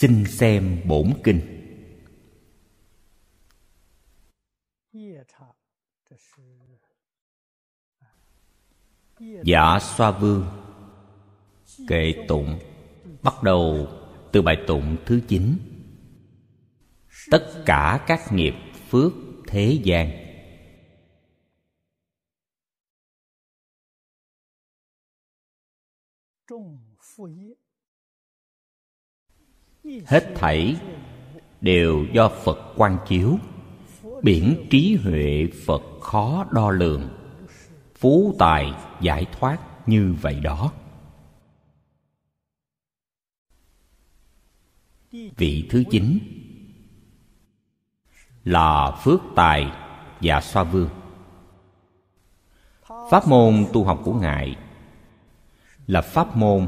xin xem bổn kinh. Giả xoa vương Kệ tụng, Bắt đầu từ bài tụng thứ chín. Tất cả các nghiệp phước thế gian. Hết thảy đều do Phật quan chiếu. Biển trí huệ Phật khó đo lường. Phú tài giải thoát như vậy đó. Vị thứ chín là phước tài và xoa vương. Pháp môn tu học của ngài là pháp môn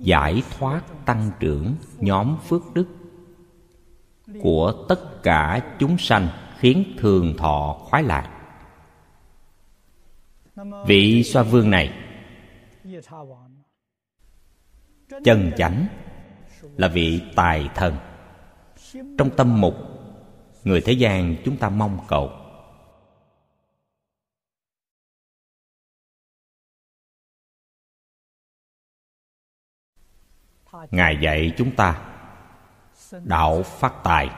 giải thoát tăng trưởng nhóm phước đức của tất cả chúng sanh khiến thường thọ khoái lạc. Vị xoa vương này, chân chánh là vị tài thần. Trong tâm mục, người thế gian chúng ta mong cầu ngài dạy chúng ta đạo phát tài.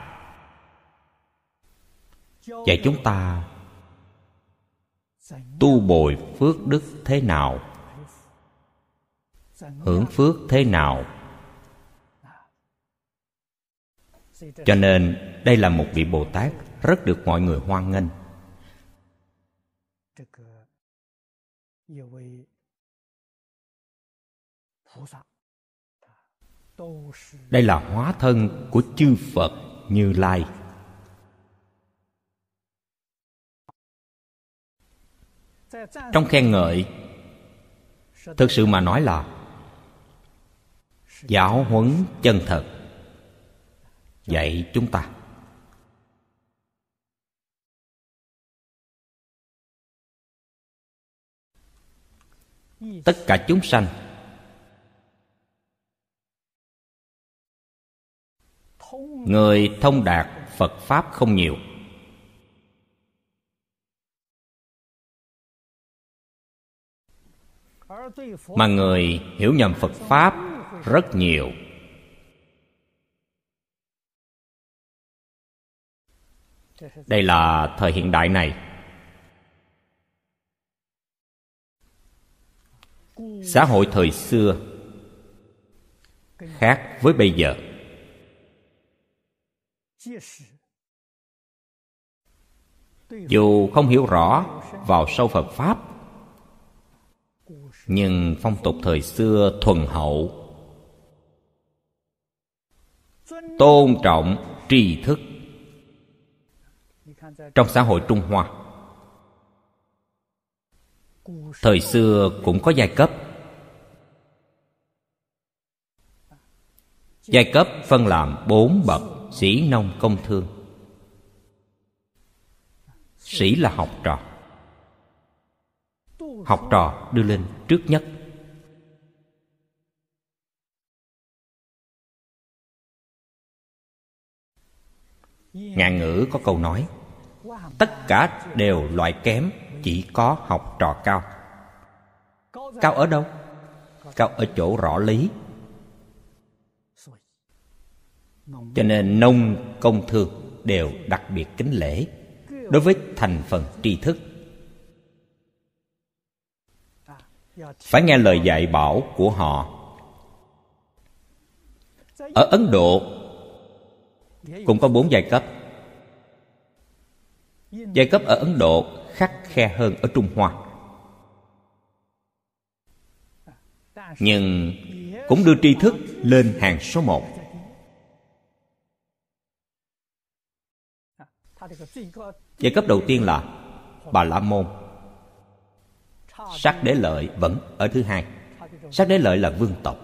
Dạy chúng ta tu bồi phước đức thế nào? Hưởng phước thế nào? Cho nên, đây là một vị bồ tát rất được mọi người hoan nghênh đây là hóa thân của chư phật như lai. Trong khen ngợi, thực sự mà nói là giáo huấn chân thật, dạy chúng ta. Tất cả chúng sanh người thông đạt phật pháp không nhiều. Mà người hiểu nhầm phật pháp rất nhiều. Đây là thời hiện đại này. Xã hội thời xưa khác với bây giờ dù không hiểu rõ vào sâu phật pháp, nhưng phong tục thời xưa thuần hậu, tôn trọng tri thức trong xã hội trung hoa. Thời xưa cũng có giai cấp. Giai cấp phân làm bốn bậc sĩ nông công thương. Sĩ là học trò. Học trò đưa lên trước nhất. Ngạn ngữ có câu nói, tất cả đều loại kém, chỉ có học trò cao. Cao ở đâu? Cao ở chỗ rõ lý. Cho nên nông, công thương đều đặc biệt kính lễ đối với thành phần tri thức. Phải nghe lời dạy bảo của họ. Ở ấn độ cũng có bốn giai cấp. Giai cấp ở ấn độ khắc khe hơn ở trung hoa. Nhưng cũng đưa tri thức lên hàng số một. Giai cấp đầu tiên là bà la môn. Sắc đế lợi vẫn ở thứ hai. Sắc đế lợi là vương tộc.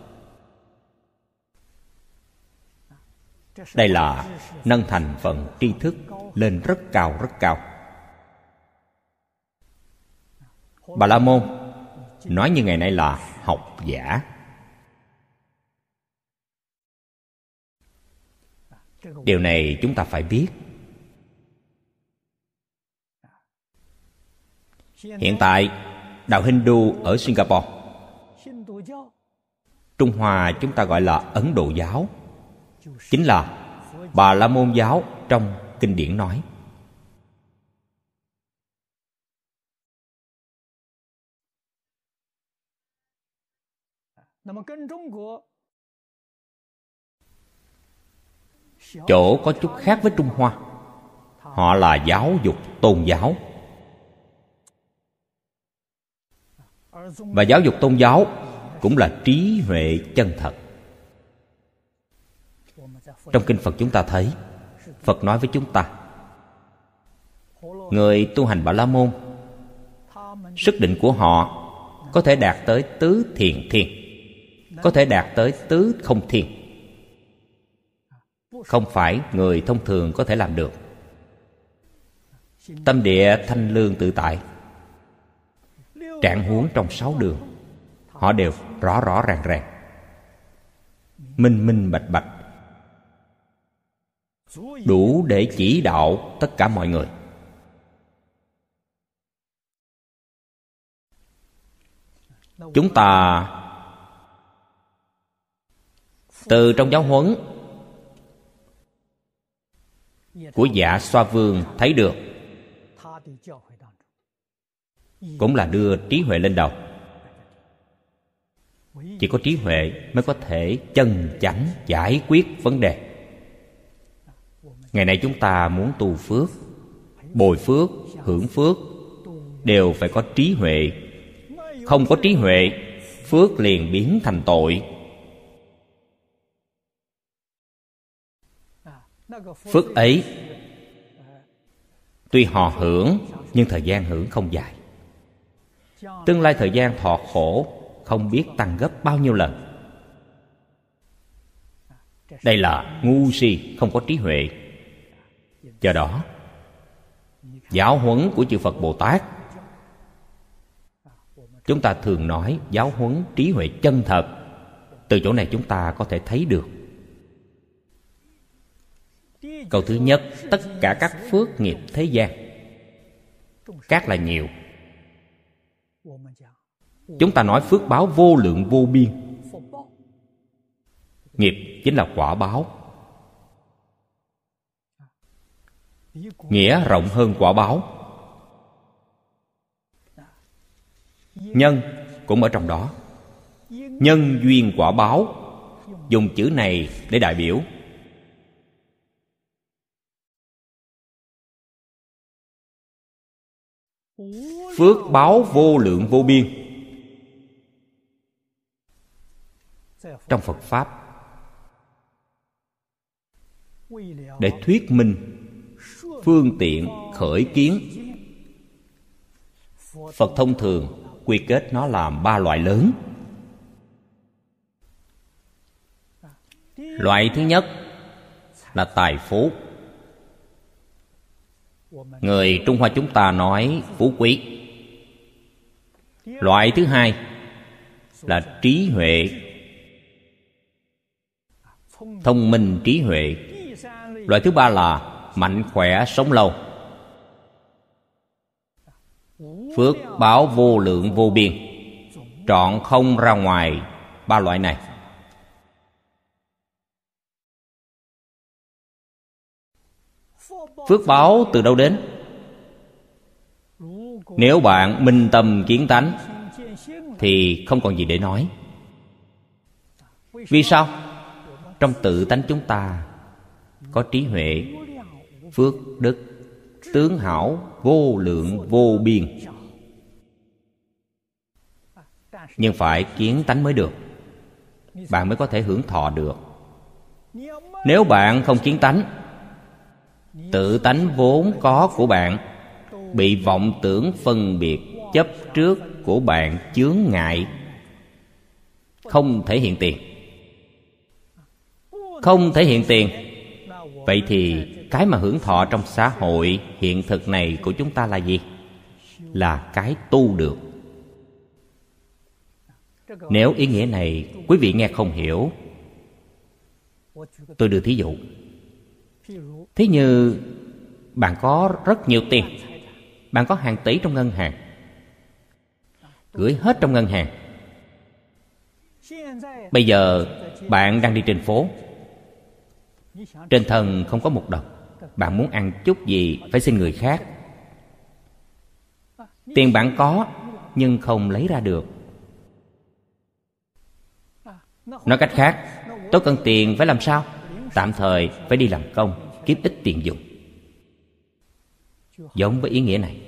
Đây là nâng thành phần tri thức lên rất cao rất cao. Bà la môn nói như ngày nay là học giả. Điều này chúng ta phải biết. Hiện tại, đạo hindu ở singapore. Trung hoa chúng ta gọi là ấn độ giáo. Chính là bà la môn giáo trong kinh điển nói. Chỗ có chút khác với trung hoa. Họ là giáo dục tôn giáo. Và giáo dục tôn giáo cũng là trí huệ chân thật. Trong kinh phật chúng ta thấy, phật nói với chúng ta, người tu hành bà la môn, sức định của họ có thể đạt tới tứ thiền thiên, có thể đạt tới tứ không thiên. Không phải người thông thường có thể làm được. Tâm địa thanh lương tự tại trạng huống trong sáu đường, họ đều rõ rõ ràng ràng. Minh minh bạch bạch. Đủ để chỉ đạo tất cả mọi người. Chúng ta từ trong giáo huấn của giả xoa vương thấy được cũng là đưa trí huệ lên đầu. Chỉ có trí huệ mới có thể chân chánh giải quyết vấn đề. Ngày nay chúng ta muốn tu phước, bồi phước, hưởng phước đều phải có trí huệ. Không có trí huệ, phước liền biến thành tội. Phước ấy tuy họ hưởng, nhưng thời gian hưởng không dài tương lai thời gian thọ khổ, không biết tăng gấp bao nhiêu lần. Đây là ngu si, không có trí huệ. Do đó, giáo huấn của chư phật bồ tát, chúng ta thường nói giáo huấn trí huệ chân thật. Từ chỗ này chúng ta có thể thấy được. Câu thứ nhất, tất cả các phước nghiệp thế gian, các là nhiều chúng ta nói phước báo vô lượng vô biên. Nghiệp chính là quả báo. Nghĩa rộng hơn quả báo. Nhân cũng ở trong đó. Nhân duyên quả báo. Dùng chữ này để đại biểu. Phước báo vô lượng vô biên. Trong phật pháp. Để thuyết minh phương tiện khởi kiến, phật thông thường quy kết nó làm ba loại lớn. Loại thứ nhất là tài phú. Người trung hoa chúng ta nói phú quý. Loại thứ hai là trí huệ thông minh trí huệ. Loại thứ ba là mạnh khỏe sống lâu. Phước báo vô lượng vô biên. Trọn không ra ngoài ba loại này. Phước báo từ đâu đến? Nếu bạn minh tâm kiến tánh, thì không còn gì để nói. Vì sao? Trong tự tánh chúng ta. Có trí huệ, phước đức, tướng hảo, vô lượng, vô biên. Nhưng phải kiến tánh mới được. Bạn mới có thể hưởng thọ được. Nếu bạn không kiến tánh, tự tánh vốn có của bạn bị vọng tưởng phân biệt chấp trước của bạn chướng ngại, không thể hiện tiền không thể hiện tiền. Vậy thì cái mà hưởng thọ trong xã hội hiện thực này của chúng ta là gì? Là cái tu được. Nếu ý nghĩa này quý vị nghe không hiểu, tôi đưa thí dụ. Thí như bạn có rất nhiều tiền, bạn có hàng tỷ trong ngân hàng, gửi hết trong ngân hàng. Bây giờ bạn đang đi trên phố trên thân không có một đồng bạn muốn ăn chút gì phải xin người khác. Tiền bạn có, nhưng không lấy ra được. Nói cách khác tôi cần tiền phải làm sao? Tạm thời phải đi làm công, kiếm ít tiền dùng. Giống với ý nghĩa này.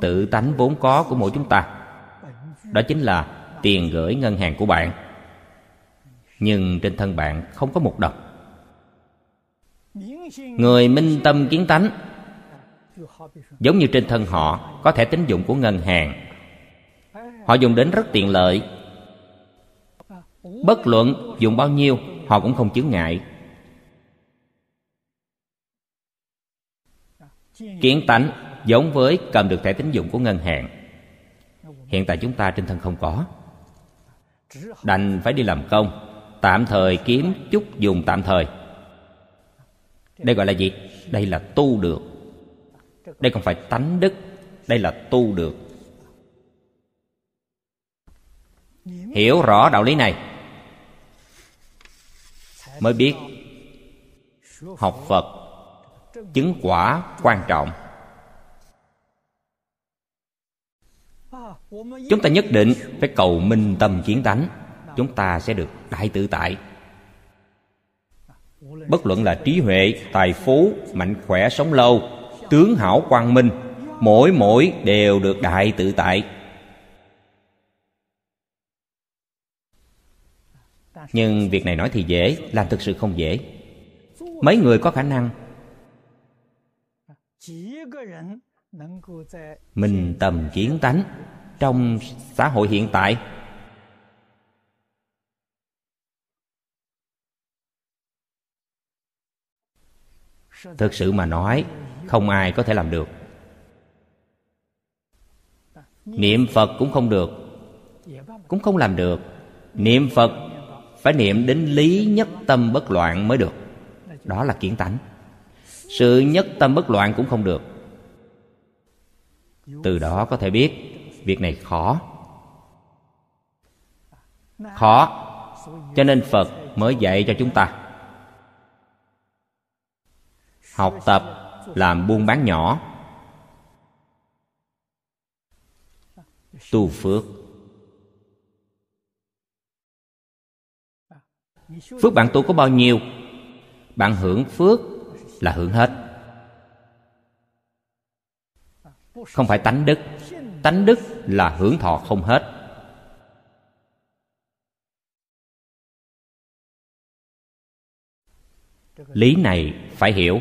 Tự tánh vốn có của mỗi chúng ta. Đó chính là tiền gửi ngân hàng của bạn nhưng trên thân bạn không có một độc. Người minh tâm kiến tánh, giống như trên thân họ, có thẻ tín dụng của ngân hàng. Họ dùng đến rất tiện lợi. Bất luận dùng bao nhiêu, họ cũng không chướng ngại. Kiến tánh giống với cầm được thẻ tín dụng của ngân hàng. Hiện tại chúng ta trên thân không có. Đành phải đi làm công tạm thời kiếm chút dùng tạm thời. Đây gọi là gì? Đây là tu được. Đây không phải tánh đức, đây là tu được. Hiểu rõ đạo lý này, mới biết học phật chứng quả quan trọng. Chúng ta nhất định phải cầu minh tâm kiến tánh chúng ta sẽ được đại tự tại. Bất luận là trí huệ, tài phú, mạnh khỏe, sống lâu, tướng hảo quang minh, mỗi mỗi đều được đại tự tại. Nhưng việc này nói thì dễ, làm thực sự không dễ. Mấy người có khả năng? Mình tầm kiến tánh trong xã hội hiện tại. Thực sự mà nói, không ai có thể làm được. Niệm phật cũng không được, cũng không làm được. Niệm phật phải niệm đến lý nhất tâm bất loạn mới được. Đó là kiến tánh. Sự nhất tâm bất loạn cũng không được. Từ đó có thể biết, việc này khó. Khó, cho nên phật mới dạy cho chúng ta học tập, làm buôn bán nhỏ. Tu phước. Phước bạn tu có bao nhiêu? Bạn hưởng phước là hưởng hết. Không phải tánh đức. Tánh đức là hưởng thọ không hết. Lý này phải hiểu.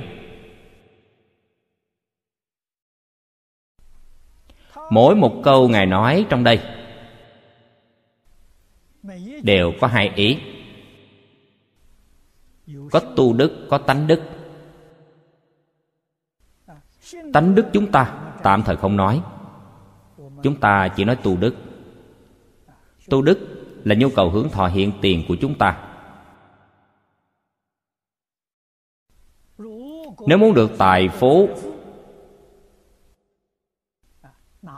Mỗi một câu ngài nói trong đây đều có hai ý. Có tu đức, có tánh đức. Tánh đức chúng ta tạm thời không nói. Chúng ta chỉ nói tu đức. Tu đức là nhu cầu hướng thọ hiện tiền của chúng ta. Nếu muốn được tài phú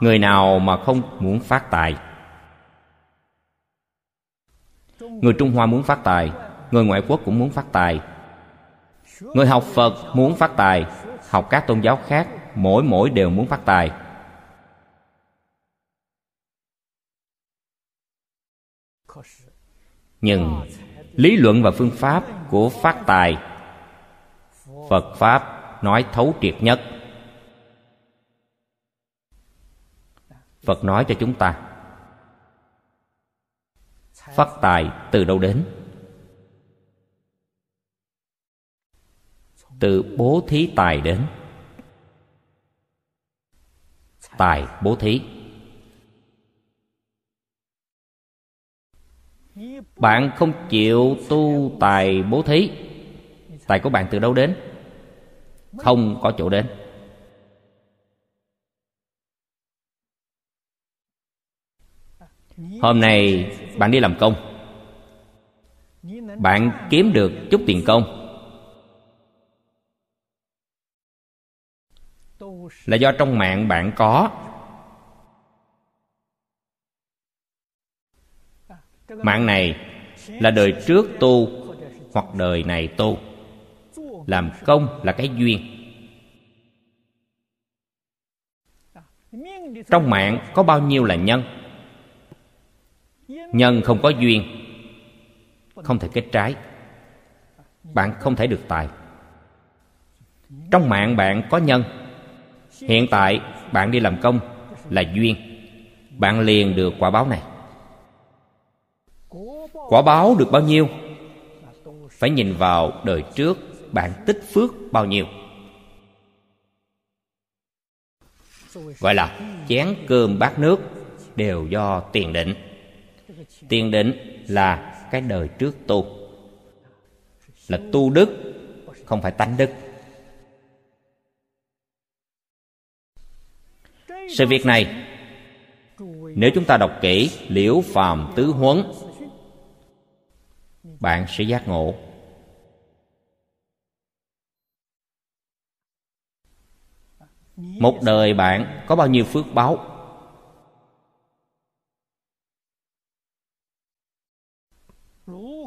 người nào mà không muốn phát tài. Người trung hoa muốn phát tài, người ngoại quốc cũng muốn phát tài. Người học phật muốn phát tài, học các tôn giáo khác, mỗi mỗi đều muốn phát tài. Nhưng lý luận và phương pháp của phát tài, phật pháp nói thấu triệt nhất. Phật nói cho chúng ta. Phát tài từ đâu đến? Từ bố thí tài đến. Tài bố thí. Bạn không chịu tu tài bố thí. Tài của bạn từ đâu đến? Không có chỗ đến. Hôm nay bạn đi làm công. Bạn kiếm được chút tiền công. Là do trong mạng bạn có. Mạng này là đời trước tu hoặc đời này tu. Làm công là cái duyên. Trong mạng có bao nhiêu là nhân? Nhân không có duyên, không thể kết trái. Bạn không thể được tài. Trong mạng bạn có nhân. Hiện tại bạn đi làm công là duyên. Bạn liền được quả báo này. Quả báo được bao nhiêu? Phải nhìn vào đời trước bạn tích phước bao nhiêu. Gọi là chén cơm bát nước đều do tiền định tiền định là cái đời trước tu. Là tu đức, không phải tánh đức. Sự việc này, nếu chúng ta đọc kỹ liễu phàm tứ huấn, bạn sẽ giác ngộ. Một đời bạn có bao nhiêu phước báo?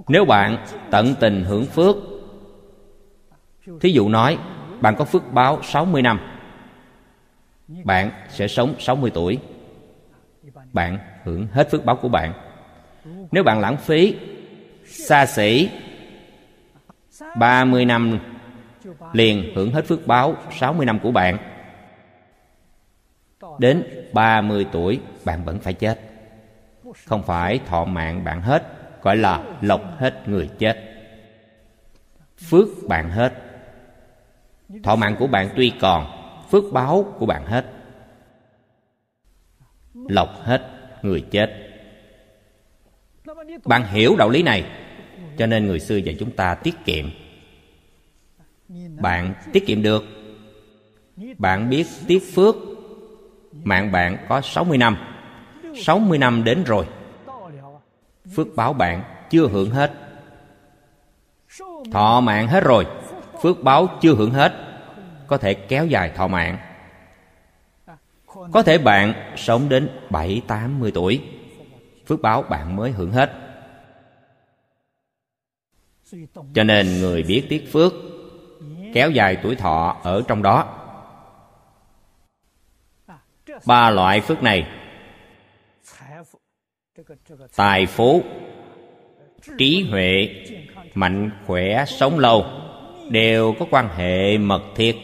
Nếu bạn tận tình hưởng phước, thí dụ nói, bạn có phước báo 60 năm, bạn sẽ sống 60 tuổi. Bạn hưởng hết phước báo của bạn. Nếu bạn lãng phí, xa xỉ 30 năm liền hưởng hết phước báo 60 năm của bạn. Đến 30 tuổi, bạn vẫn phải chết. Không phải thọ mạng bạn hết. Gọi là lọc hết người chết. Phước bạn hết. Thọ mạng của bạn tuy còn, Phước báo của bạn hết. Lọc hết người chết. Bạn hiểu đạo lý này, Cho nên người xưa dạy chúng ta tiết kiệm. Bạn tiết kiệm được. Bạn biết tiết phước. Mạng bạn có 60 năm. 60 năm đến rồi. Phước báo bạn chưa hưởng hết. Thọ mạng hết rồi, Phước báo chưa hưởng hết. Có thể kéo dài thọ mạng. Có thể bạn sống đến 7-80 tuổi, Phước báo bạn mới hưởng hết. Cho nên người biết tiết phước, Kéo dài tuổi thọ ở trong đó. Ba loại phước này tài phú, trí huệ, mạnh khỏe, sống lâu đều có quan hệ mật thiết.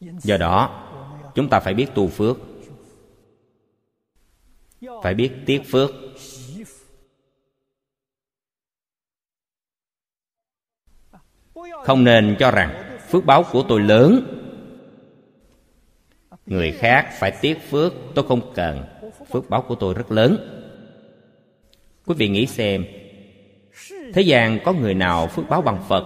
Do đó, chúng ta phải biết tu phước. Phải biết tiết phước. Không nên cho rằng phước báo của tôi lớn người khác phải tiếc phước, tôi không cần. Phước báo của tôi rất lớn. Quý vị nghĩ xem, thế gian có người nào phước báo bằng phật?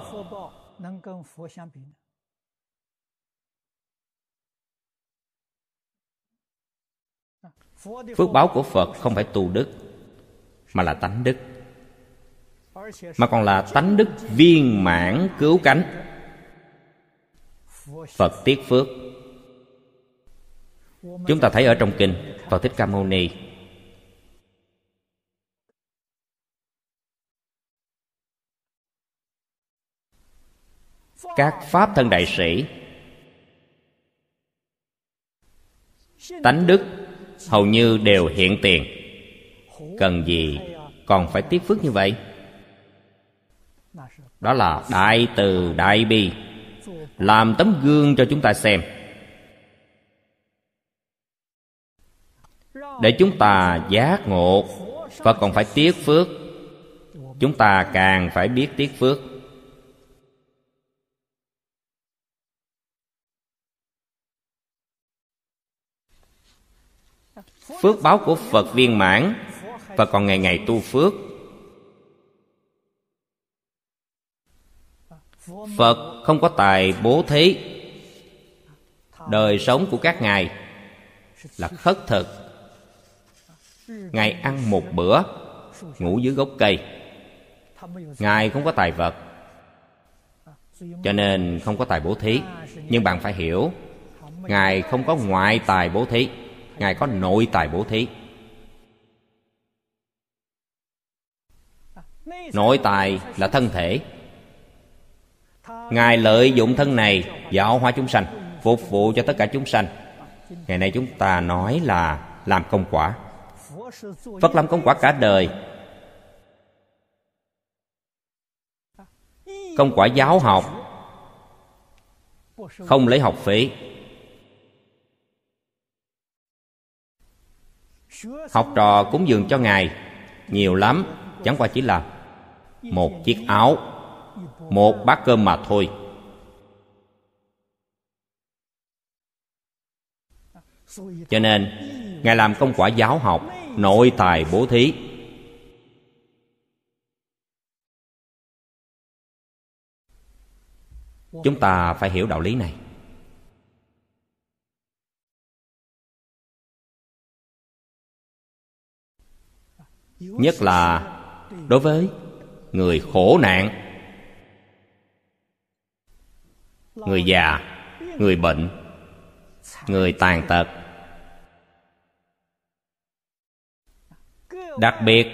Phước báo của phật không phải tu đức, mà là tánh đức. Mà còn là tánh đức viên mãn cứu cánh. Phật tiết phước chúng ta thấy ở trong kinh, phật thích ca mâu ni. Các pháp thân đại sĩ, tánh đức hầu như đều hiện tiền. Cần gì còn phải tiếp phước như vậy? Đó là đại từ đại bi, làm tấm gương cho chúng ta xem. Để chúng ta giác ngộ. Phật còn phải tiếc phước. Chúng ta càng phải biết tiếc phước. Phước báo của phật viên mãn. Và còn ngày ngày tu phước. Phật không có tài bố thí. Đời sống của các ngài là khất thực ngài ăn một bữa, ngủ dưới gốc cây. Ngài không có tài vật, cho nên không có tài bố thí. Nhưng bạn phải hiểu, ngài không có ngoại tài bố thí, ngài có nội tài bố thí. Nội tài là thân thể. Ngài lợi dụng thân này giáo hóa chúng sanh, phục vụ cho tất cả chúng sanh. Ngày nay chúng ta nói là làm công quả phật làm công quả cả đời. Công quả giáo học. Không lấy học phí. Học trò cúng dường cho ngài. Nhiều lắm. Chẳng qua chỉ là một chiếc áo. Một bát cơm mà thôi. Cho nên, ngài làm công quả giáo học nội tài bố thí. Chúng ta phải hiểu đạo lý này. Nhất là đối với người khổ nạn, người già, người bệnh, người tàn tật. Đặc biệt,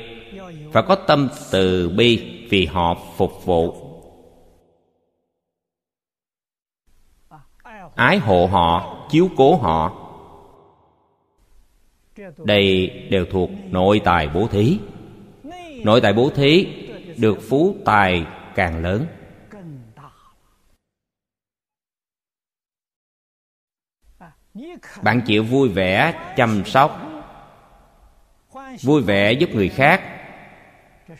phải có tâm từ bi vì họ phục vụ. Ái hộ họ, chiếu cố họ. Đây đều thuộc nội tài bố thí. Nội tài bố thí được phú tài càng lớn. Bạn chịu vui vẻ, chăm sóc vui vẻ giúp người khác.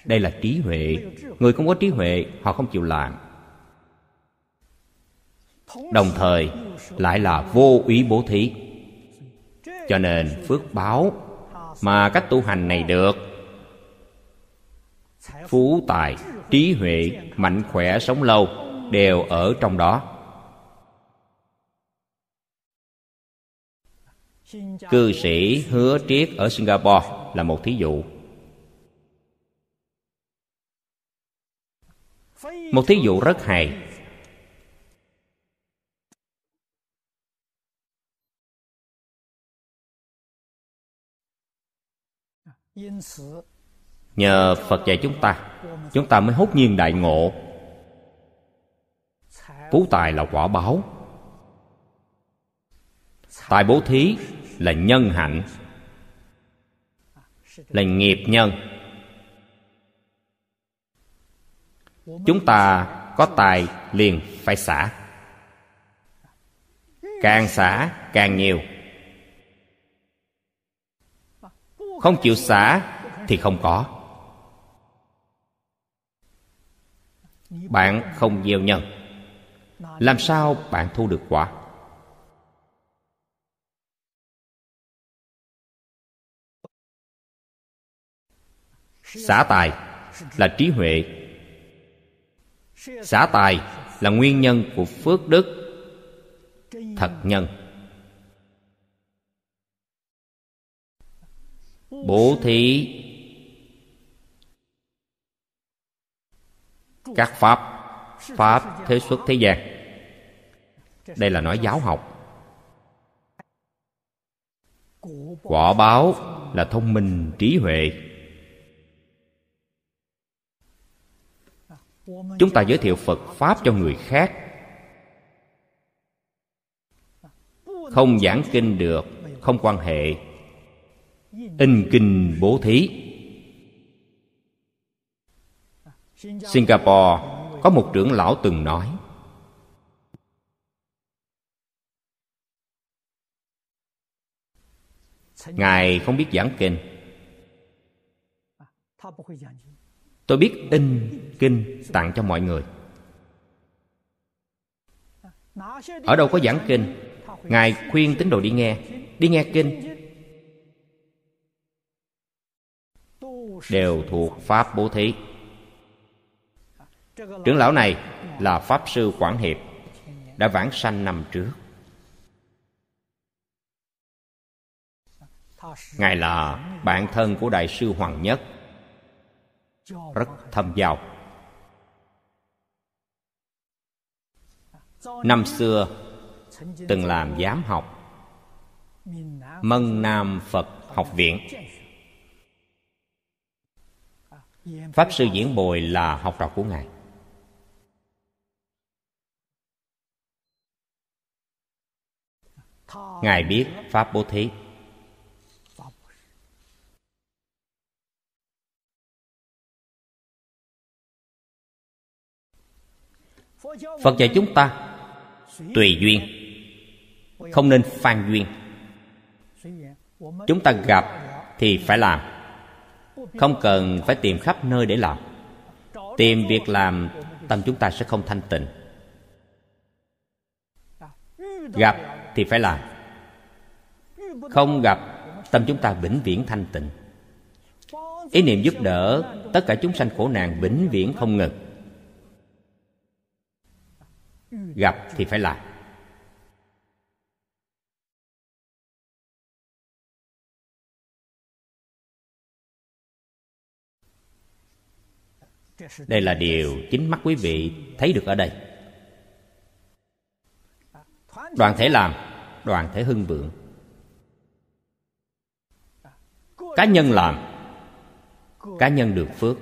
Đây là trí huệ. Người không có trí huệ, họ không chịu làm. Đồng thời, lại là vô ý bố thí. Cho nên phước báo mà cách tu hành này được. Phú tài, trí huệ, mạnh khỏe, sống lâu đều ở trong đó. Cư sĩ hứa triết ở singapore là một thí dụ. Một thí dụ rất hay. Nhờ phật dạy chúng ta chúng ta mới hốt nhiên đại ngộ. Phú tài là quả báo. Tài bố thí là nhân hạnh là nghiệp nhân. Chúng ta có tài liền phải xả. Càng xả, càng nhiều. Không chịu xả thì không có. Bạn không gieo nhân. Làm sao bạn thu được quả? Xả tài là trí huệ. Xả tài là nguyên nhân của phước đức thật nhân. Bố thí. Các pháp pháp thế xuất thế gian. Đây là nói giáo học. Quả báo là thông minh trí huệ. Chúng ta giới thiệu phật pháp cho người khác. Không giảng kinh được, không quan hệ. In kinh bố thí. Singapore, có một trưởng lão từng nói, ngài không biết giảng kinh tôi biết in kinh tặng cho mọi người. Ở đâu có giảng kinh? Ngài khuyên tín đồ đi nghe. Đi nghe kinh. Đều thuộc pháp bố thí. Trưởng lão này là pháp sư quảng hiệp, đã vãng sanh năm trước. Ngài là bạn thân của đại sư hoàng nhất rất thâm giàu năm xưa, từng làm giám học, mân nam phật học viện. Pháp sư diễn bồi là học trò của ngài. Ngài biết pháp bố thí. Phật dạy chúng ta tùy duyên, không nên phan duyên. Chúng ta gặp thì phải làm, không cần phải tìm khắp nơi để làm. Tìm việc làm, tâm chúng ta sẽ không thanh tịnh. Gặp thì phải làm, không gặp, tâm chúng ta vĩnh viễn thanh tịnh. Ý niệm giúp đỡ tất cả chúng sanh khổ nạn vĩnh viễn không ngừng gặp thì phải làm. Đây là điều chính mắt quý vị thấy được ở đây. Đoàn thể làm, đoàn thể hưng vượng. Cá nhân làm, cá nhân được phước.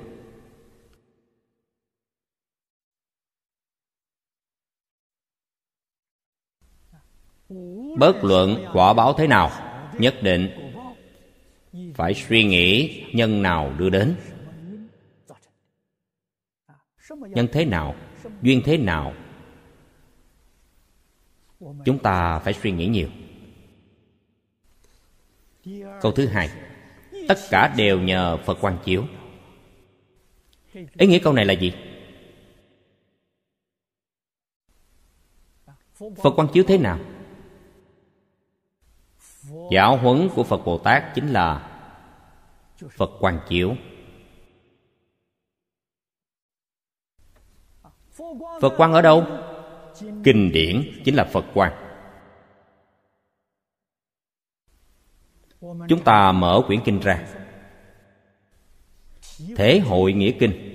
Bất luận quả báo thế nào, nhất định phải suy nghĩ nhân nào đưa đến. Nhân thế nào, duyên thế nào, chúng ta phải suy nghĩ nhiều. Câu thứ hai, tất cả đều nhờ phật quan chiếu. Ý nghĩa câu này là gì? Phật quan chiếu thế nào? Giáo huấn của phật bồ tát chính là phật quan chiếu. Phật quan ở đâu? Kinh điển chính là phật quan chúng ta mở quyển kinh ra. Thế hội nghĩa kinh.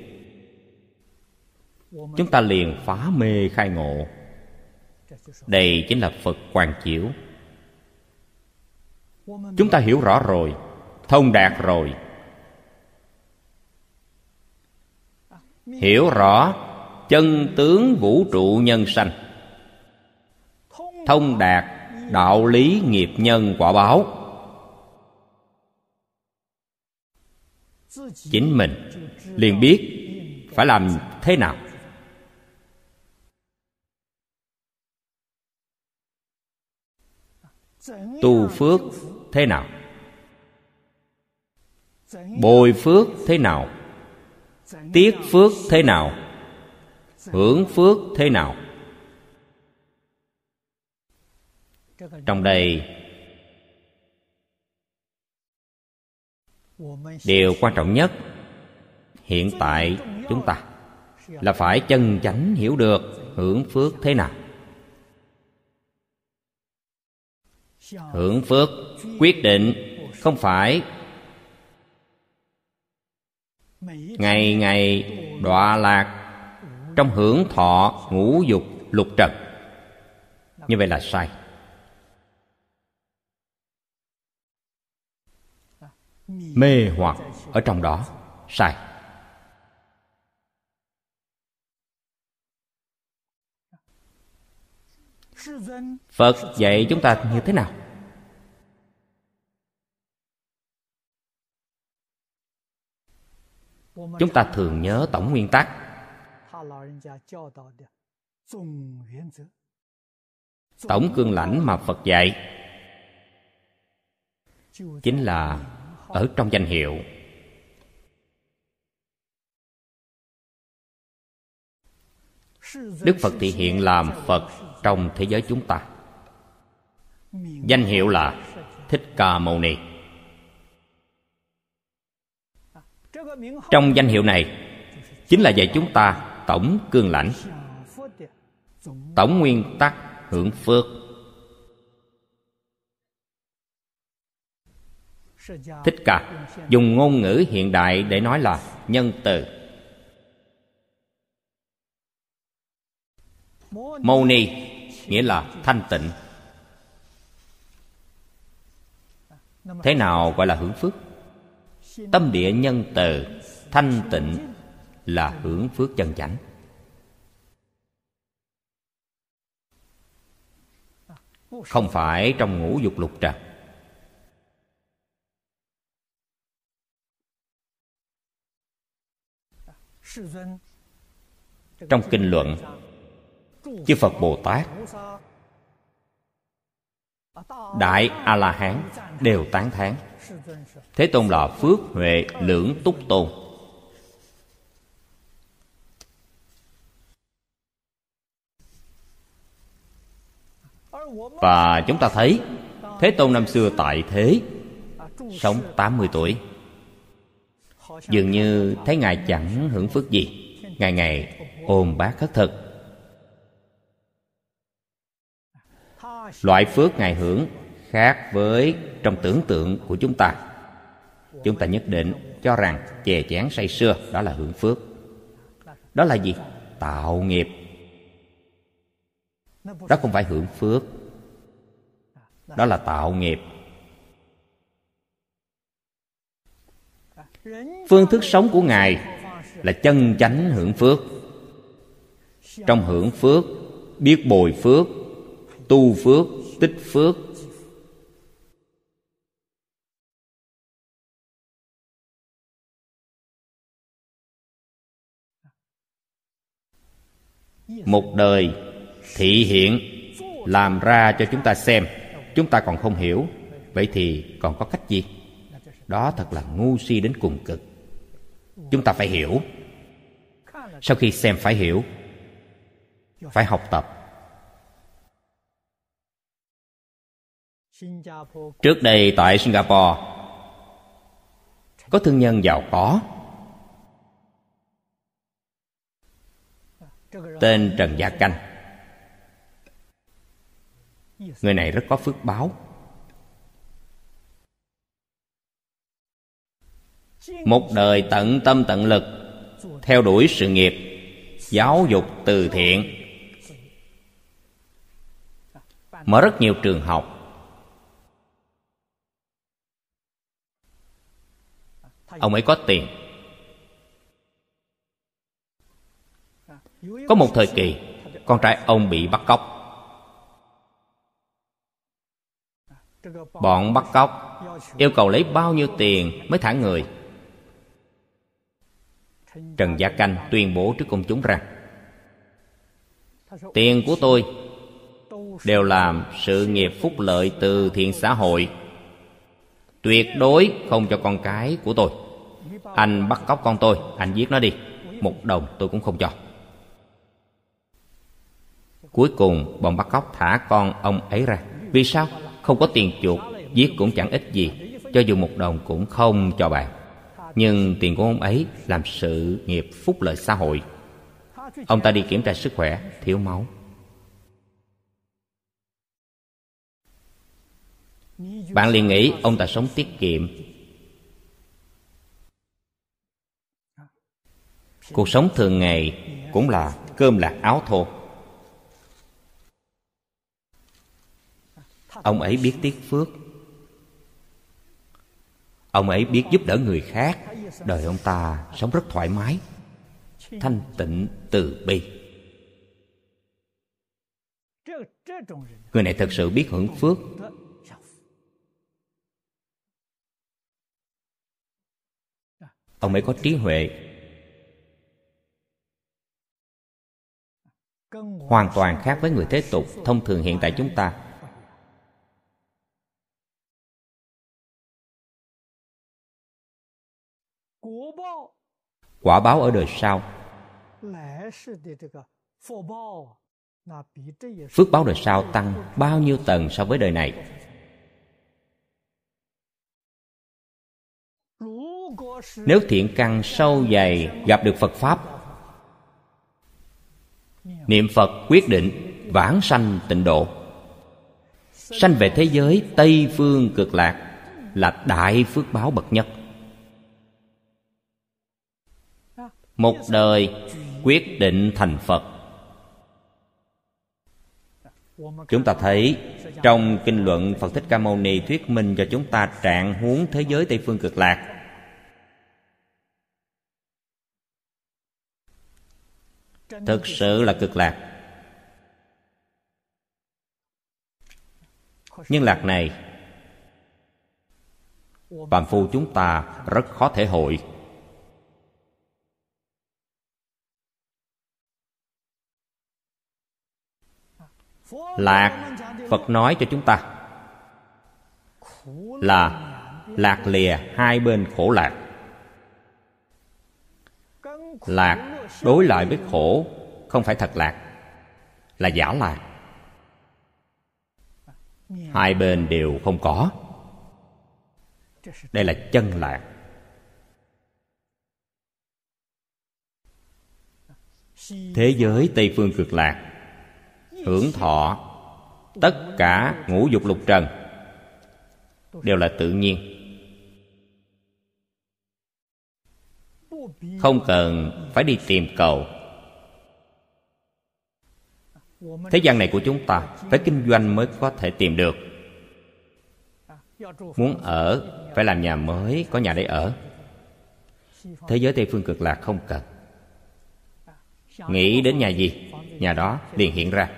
Chúng ta liền phá mê khai ngộ. Đây chính là phật quan chiếu chúng ta hiểu rõ rồi, thông đạt rồi. Hiểu rõ, chân tướng vũ trụ nhân sanh. Thông đạt, đạo lý nghiệp nhân quả báo. Chính mình, liền biết phải làm thế nào. Tu phước thế nào? Bồi phước thế nào? Tiết phước thế nào? Hưởng phước thế nào? Trong đây, điều quan trọng nhất hiện tại chúng ta là phải chân chánh hiểu được hưởng phước thế nào. Hưởng phước, quyết định, không phải. Ngày ngày đọa lạc, trong hưởng thọ ngũ dục lục trần. Như vậy là sai. Mê hoặc ở trong đó, sai. Phật dạy chúng ta như thế nào? Chúng ta thường nhớ tổng nguyên tắc. Tổng cương lãnh mà phật dạy chính là ở trong danh hiệu. Đức phật thị hiện làm phật trong thế giới chúng ta. Danh hiệu là thích ca mâu ni. Trong danh hiệu này, chính là dạy chúng ta tổng cương lãnh, tổng nguyên tắc hưởng phước. Thích cả dùng ngôn ngữ hiện đại để nói là nhân từ. Mâu ni, nghĩa là thanh tịnh. Thế nào gọi là hưởng phước? Tâm địa nhân từ, thanh tịnh là hưởng phước chân chánh. Không phải trong ngũ dục lục trần. Trong kinh luận, chư phật bồ tát đại a la hán đều tán thán. Thế tôn là phước huệ lưỡng túc tôn. Và chúng ta thấy, thế tôn năm xưa tại thế, sống 80 tuổi. Dường như thấy ngài chẳng hưởng phước gì. Ngày ngày ôm bát khất thực. Loại phước ngài hưởng khác với trong tưởng tượng của chúng ta. Chúng ta nhất định cho rằng chè chén say sưa đó là hưởng phước. Đó là gì? Tạo nghiệp. Đó không phải hưởng phước. Đó là tạo nghiệp. Phương thức sống của ngài là chân chánh hưởng phước. Trong hưởng phước, biết bồi phước tu phước, tích phước. Một đời thị hiện, làm ra cho chúng ta xem. Chúng ta còn không hiểu, vậy thì còn có cách gì? Đó thật là ngu si đến cùng cực. Chúng ta phải hiểu. Sau khi xem phải hiểu, phải học tập. Trước đây tại singapore, có thương nhân giàu có. Tên trần gia canh. Người này rất có phước báo. Một đời tận tâm tận lực, theo đuổi sự nghiệp, giáo dục từ thiện. Mở rất nhiều trường học. Ông ấy có tiền. Có một thời kỳ, con trai ông bị bắt cóc. Bọn bắt cóc yêu cầu lấy bao nhiêu tiền mới thả người? Trần gia canh tuyên bố trước công chúng rằng, tiền của tôi đều làm sự nghiệp phúc lợi từ thiện xã hội, tuyệt đối không cho con cái của tôi anh bắt cóc con tôi. Anh giết nó đi. Một đồng tôi cũng không cho. Cuối cùng, bọn bắt cóc thả con ông ấy ra. Vì sao? Không có tiền chuộc, giết cũng chẳng ích gì. Cho dù một đồng cũng không cho bạn nhưng tiền của ông ấy làm sự nghiệp phúc lợi xã hội. Ông ta đi kiểm tra sức khỏe, thiếu máu. Bạn liền nghĩ ông ta sống tiết kiệm. Cuộc sống thường ngày cũng là cơm lạc áo thô. Ông ấy biết tiếc phước. Ông ấy biết giúp đỡ người khác. Đời ông ta sống rất thoải mái. Thanh tịnh từ bi. Người này thật sự biết hưởng phước. Ông ấy có trí huệ. Hoàn toàn khác với người thế tục thông thường hiện tại chúng ta. Quả báo ở đời sau. Phước báo đời sau tăng bao nhiêu tầng so với đời này? Nếu thiện căn sâu dày gặp được phật pháp niệm phật quyết định vãng sanh tịnh độ. Sanh về thế giới tây phương cực lạc là đại phước báo bậc nhất. Một đời quyết định thành phật. Chúng ta thấy trong kinh luận phật thích ca mâu ni thuyết minh cho chúng ta trạng huống thế giới tây phương cực lạc thực sự là cực lạc. Nhưng lạc này, phàm phu chúng ta rất khó thể hội. Lạc, phật nói cho chúng ta là lạc lìa hai bên khổ lạc. Lạc đối lại với khổ, không phải thật lạc, là giả lạc hai bên đều không có. Đây là chân lạc. Thế giới tây phương cực lạc, hưởng thọ tất cả ngũ dục lục trần, đều là tự nhiên. Không cần phải đi tìm cầu. Thế gian này của chúng ta phải kinh doanh mới có thể tìm được. Muốn ở, phải làm nhà mới, có nhà để ở. Thế giới tây phương cực lạc không cần. Nghĩ đến nhà gì? Nhà đó liền hiện ra.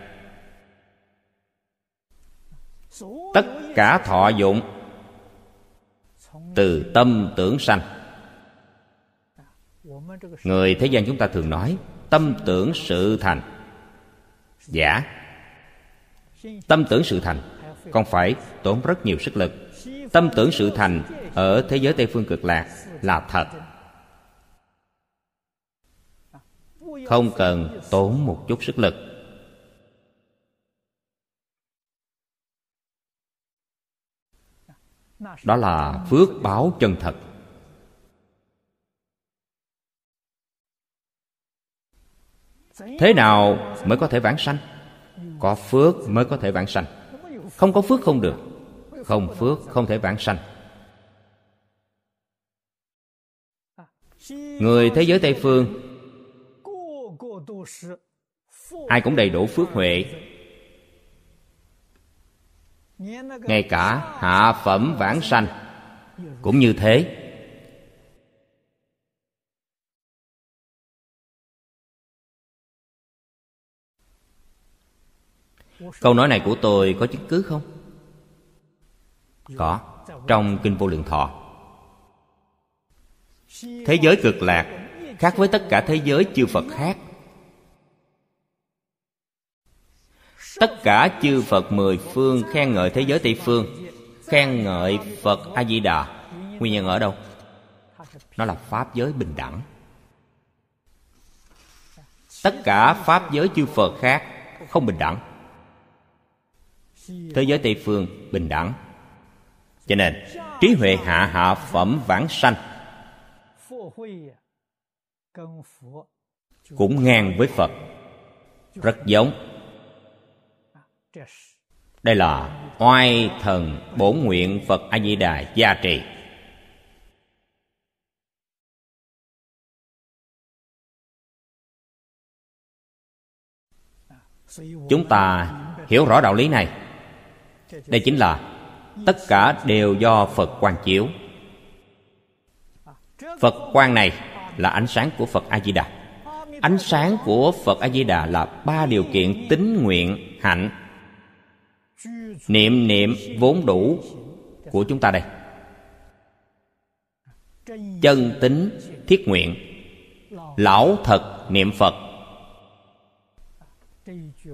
Tất cả thọ dụng từ tâm tưởng sanh người thế gian chúng ta thường nói, tâm tưởng sự thành. Giả tâm tưởng sự thành còn phải tốn rất nhiều sức lực. Tâm tưởng sự thành ở thế giới tây phương cực lạc là thật. Không cần tốn một chút sức lực. Đó là phước báo chân thật. Thế nào mới có thể vãng sanh? Có phước mới có thể vãng sanh. Không có phước không được. Không phước không thể vãng sanh. Người thế giới tây phương, ai cũng đầy đủ phước huệ. Ngay cả hạ phẩm vãng sanh cũng như thế. Câu nói này của tôi có chứng cứ không? Có, trong kinh vô lượng thọ. Thế giới cực lạc, khác với tất cả thế giới chư phật khác. Tất cả chư phật mười phương khen ngợi thế giới tây phương, khen ngợi phật a di đà nguyên nhân ở đâu? Nó là pháp giới bình đẳng. Tất cả pháp giới chư phật khác không bình đẳng thế giới tây phương bình đẳng. Cho nên, trí huệ hạ hạ phẩm vãng sanh cũng ngang với phật. Rất giống. Đây là oai thần bổn nguyện phật a di đà gia trì. Chúng ta hiểu rõ đạo lý này đây chính là tất cả đều do phật quan chiếu. Phật quan này là ánh sáng của phật a di đà ánh sáng của phật a di đà là ba điều kiện tính nguyện hạnh. Niệm niệm vốn đủ của chúng ta đây. Chân tính thiết nguyện. Lão thật niệm phật.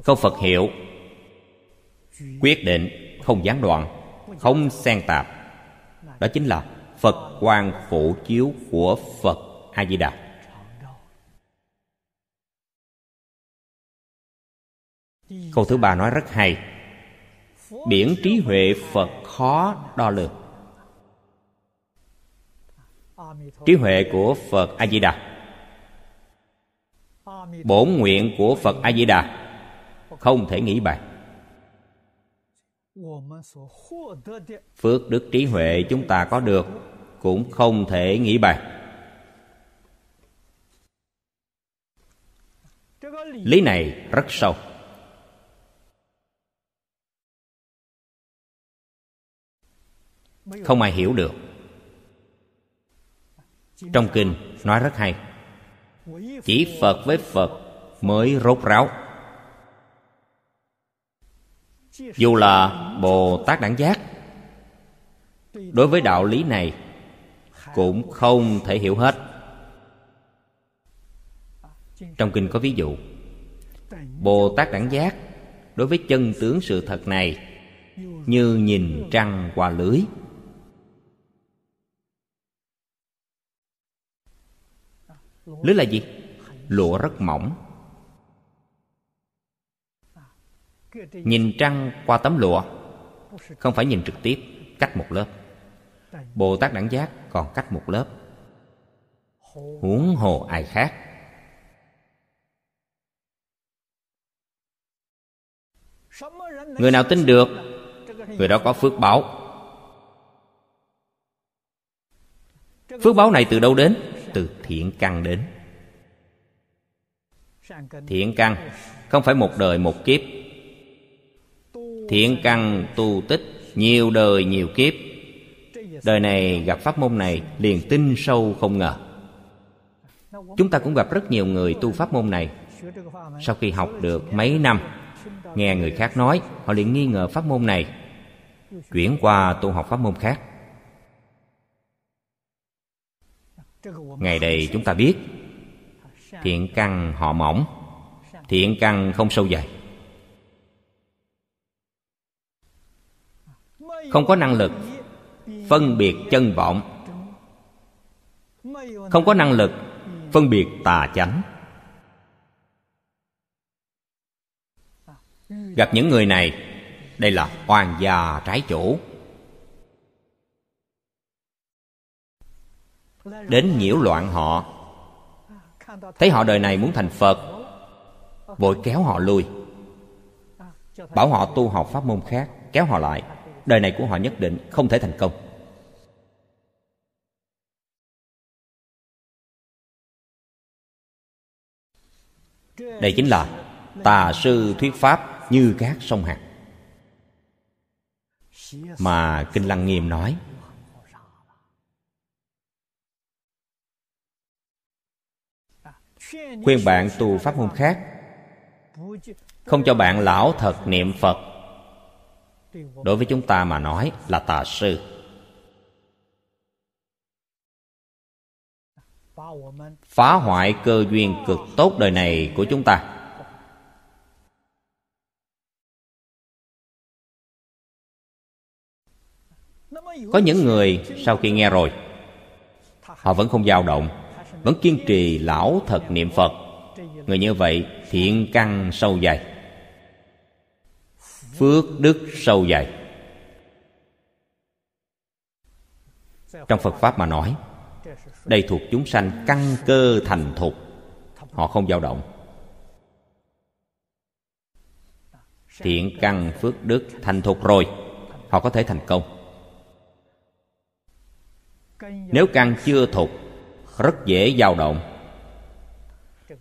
Câu phật hiệu. Quyết định không gián đoạn, không xen tạp. Đó chính là phật quan phổ chiếu của phật a di đà câu thứ ba nói rất hay. Biển trí huệ phật khó đo lường. Trí huệ của phật a di đà bổn nguyện của phật a di đà không thể nghĩ bàn phước đức trí huệ chúng ta có được cũng không thể nghĩ bàn. Lý này rất sâu. Không ai hiểu được. Trong kinh nói rất hay, chỉ phật với phật mới rốt ráo dù là bồ tát đẳng giác, đối với đạo lý này cũng không thể hiểu hết. Trong kinh có ví dụ, bồ tát đẳng giác đối với chân tướng sự thật này như nhìn trăng qua lưới. Lưới là gì? Lụa rất mỏng. Nhìn trăng qua tấm lụa, không phải nhìn trực tiếp, cách một lớp. Bồ tát đẳng giác còn cách một lớp. Huống hồ ai khác? Người nào tin được, người đó có phước báo. Phước báo này từ đâu đến? Từ thiện căn đến. Thiện căn không phải một đời một kiếp thiện căn tu tích nhiều đời nhiều kiếp. Đời này gặp pháp môn này liền tin sâu không ngờ. Chúng ta cũng gặp rất nhiều người tu pháp môn này. Sau khi học được mấy năm, nghe người khác nói, họ liền nghi ngờ pháp môn này, chuyển qua tu học pháp môn khác. Ngày đây chúng ta biết, thiện căn họ mỏng, thiện căn không sâu dày. Không có năng lực phân biệt chân vọng. Không có năng lực phân biệt tà chánh. Gặp những người này, đây là oan gia trái chủ. Đến nhiễu loạn họ. Thấy họ đời này muốn thành phật, vội kéo họ lui. Bảo họ tu học pháp môn khác, kéo họ lại đời này của họ nhất định không thể thành công. Đây chính là tà sư thuyết pháp như các sông hạt. Mà kinh lăng nghiêm nói, khuyên bạn tu pháp môn khác, không cho bạn lão thật niệm phật đối với chúng ta mà nói là tà sư. Phá hoại cơ duyên cực tốt đời này của chúng ta. Có những người sau khi nghe rồi, họ vẫn không dao động, vẫn kiên trì lão thật niệm phật. Người như vậy thiện căn sâu dày phước đức sâu dày trong phật pháp mà nói, đây thuộc chúng sanh căn cơ thành thục, họ không dao động. Thiện căn, phước đức thành thục rồi, họ có thể thành công. Nếu căn chưa thục, rất dễ dao động.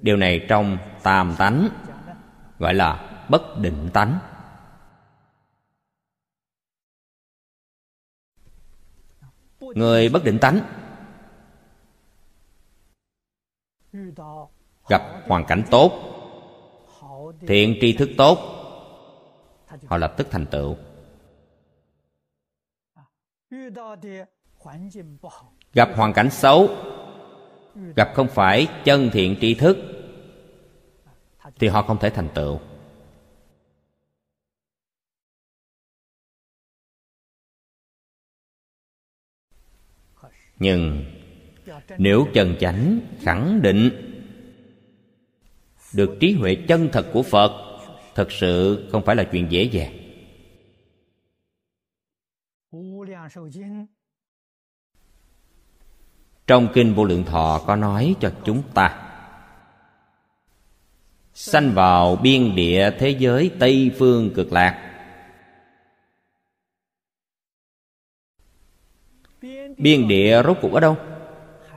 Điều này trong tam tánh, gọi là bất định tánh. Người bất định tánh. Gặp hoàn cảnh tốt, thiện tri thức tốt, họ lập tức thành tựu. Gặp hoàn cảnh xấu, gặp không phải chân thiện tri thức, thì họ không thể thành tựu. Nhưng nếu chân chánh khẳng định được trí huệ chân thật của phật, thật sự không phải là chuyện dễ dàng. Trong kinh vô lượng thọ có nói cho chúng ta, sanh vào biên địa thế giới tây phương cực lạc biên địa rốt cuộc ở đâu?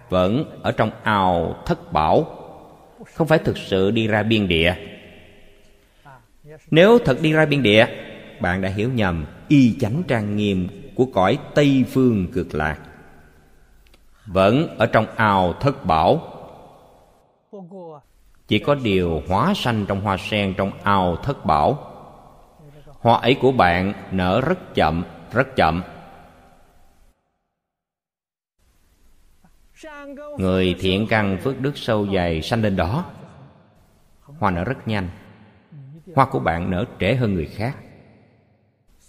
Vẫn ở trong ào thất bảo. Không phải thực sự đi ra biên địa. Nếu thật đi ra biên địa, bạn đã hiểu nhầm y chánh trang nghiêm của cõi tây phương cực lạc. Vẫn ở trong ào thất bảo. Chỉ có điều hóa sanh trong hoa sen trong ào thất bảo. Hoa ấy của bạn nở rất chậm rất chậm. Người thiện căn phước đức sâu dày sanh lên đó. Hoa nở rất nhanh. Hoa của bạn nở trễ hơn người khác.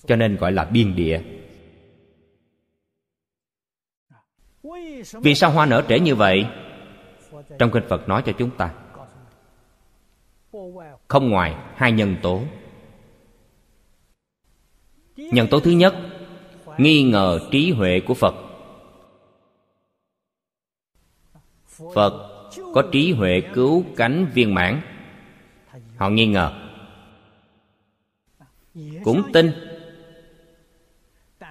Cho nên gọi là biên địa. Vì sao hoa nở trễ như vậy? Trong kinh phật nói cho chúng ta. Không ngoài hai nhân tố. Nhân tố thứ nhất, nghi ngờ trí huệ của phật. Phật có trí huệ cứu cánh viên mãn. Họ nghi ngờ. Cũng tin,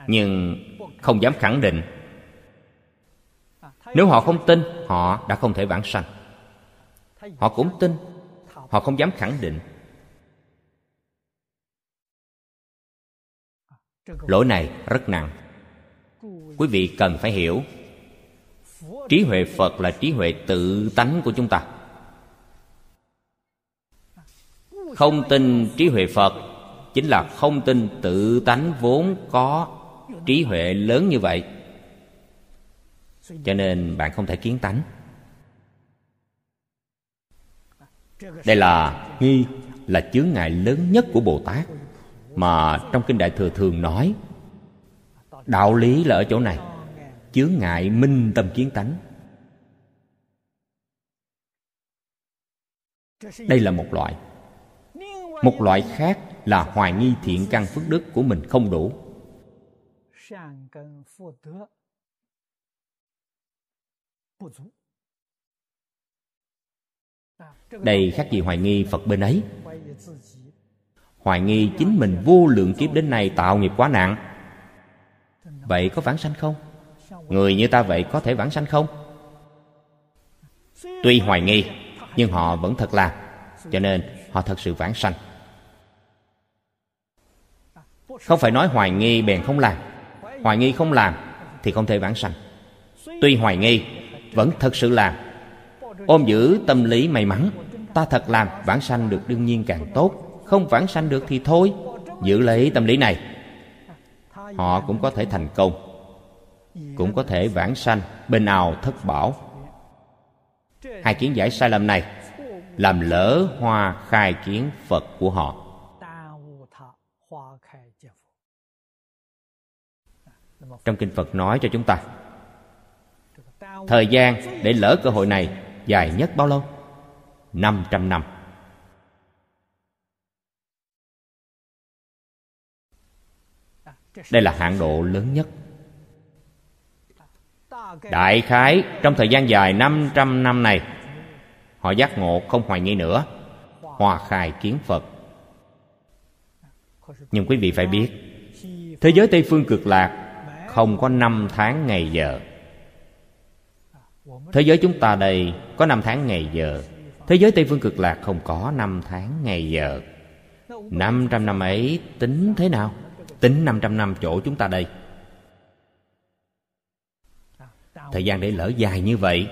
nhưng không dám khẳng định. Nếu họ không tin, họ đã không thể vãng sanh. Họ cũng tin, họ không dám khẳng định. Lỗi này rất nặng. Quý vị cần phải hiểu trí huệ phật là trí huệ tự tánh của chúng ta. Không tin trí huệ phật chính là không tin tự tánh vốn có trí huệ lớn như vậy. Cho nên bạn không thể kiến tánh. Đây là nghi, là chướng ngại lớn nhất của bồ tát. Mà trong kinh đại thừa thường nói, đạo lý là ở chỗ này chướng ngại minh tâm kiến tánh. Đây là một loại. Một loại khác là hoài nghi thiện căn phước đức của mình không đủ. Đây khác gì hoài nghi phật bên ấy. Hoài nghi chính mình vô lượng kiếp đến nay tạo nghiệp quá nặng vậy có vãng sanh không? Người như ta vậy có thể vãng sanh không? Tuy hoài nghi, nhưng họ vẫn thật làm cho nên họ thật sự vãng sanh. Không phải nói hoài nghi bèn không làm. Hoài nghi không làm thì không thể vãng sanh. Tuy hoài nghi, vẫn thật sự làm. Ôm giữ tâm lý may mắn, ta thật làm vãng sanh được đương nhiên càng tốt. Không vãng sanh được thì thôi, giữ lấy tâm lý này. Họ cũng có thể thành công cũng có thể vãng sanh bên nào thất bảo. Hai kiến giải sai lầm này làm lỡ hoa khai kiến phật của họ. Trong kinh phật nói cho chúng ta, thời gian để lỡ cơ hội này dài nhất bao lâu? 500 năm. Đây là hạn độ lớn nhất. Đại khái, trong thời gian dài 500 năm này, Họ giác ngộ không hoài nghi nữa, Hòa khai kiến Phật. Nhưng quý vị phải biết, Thế giới Tây Phương cực lạc Không có năm tháng ngày giờ. Thế giới chúng ta đây có năm tháng ngày giờ, Thế giới Tây Phương cực lạc không có năm tháng ngày giờ. 500 năm ấy tính thế nào? Tính 500 năm chỗ chúng ta đây. Thời gian để lỡ dài như vậy.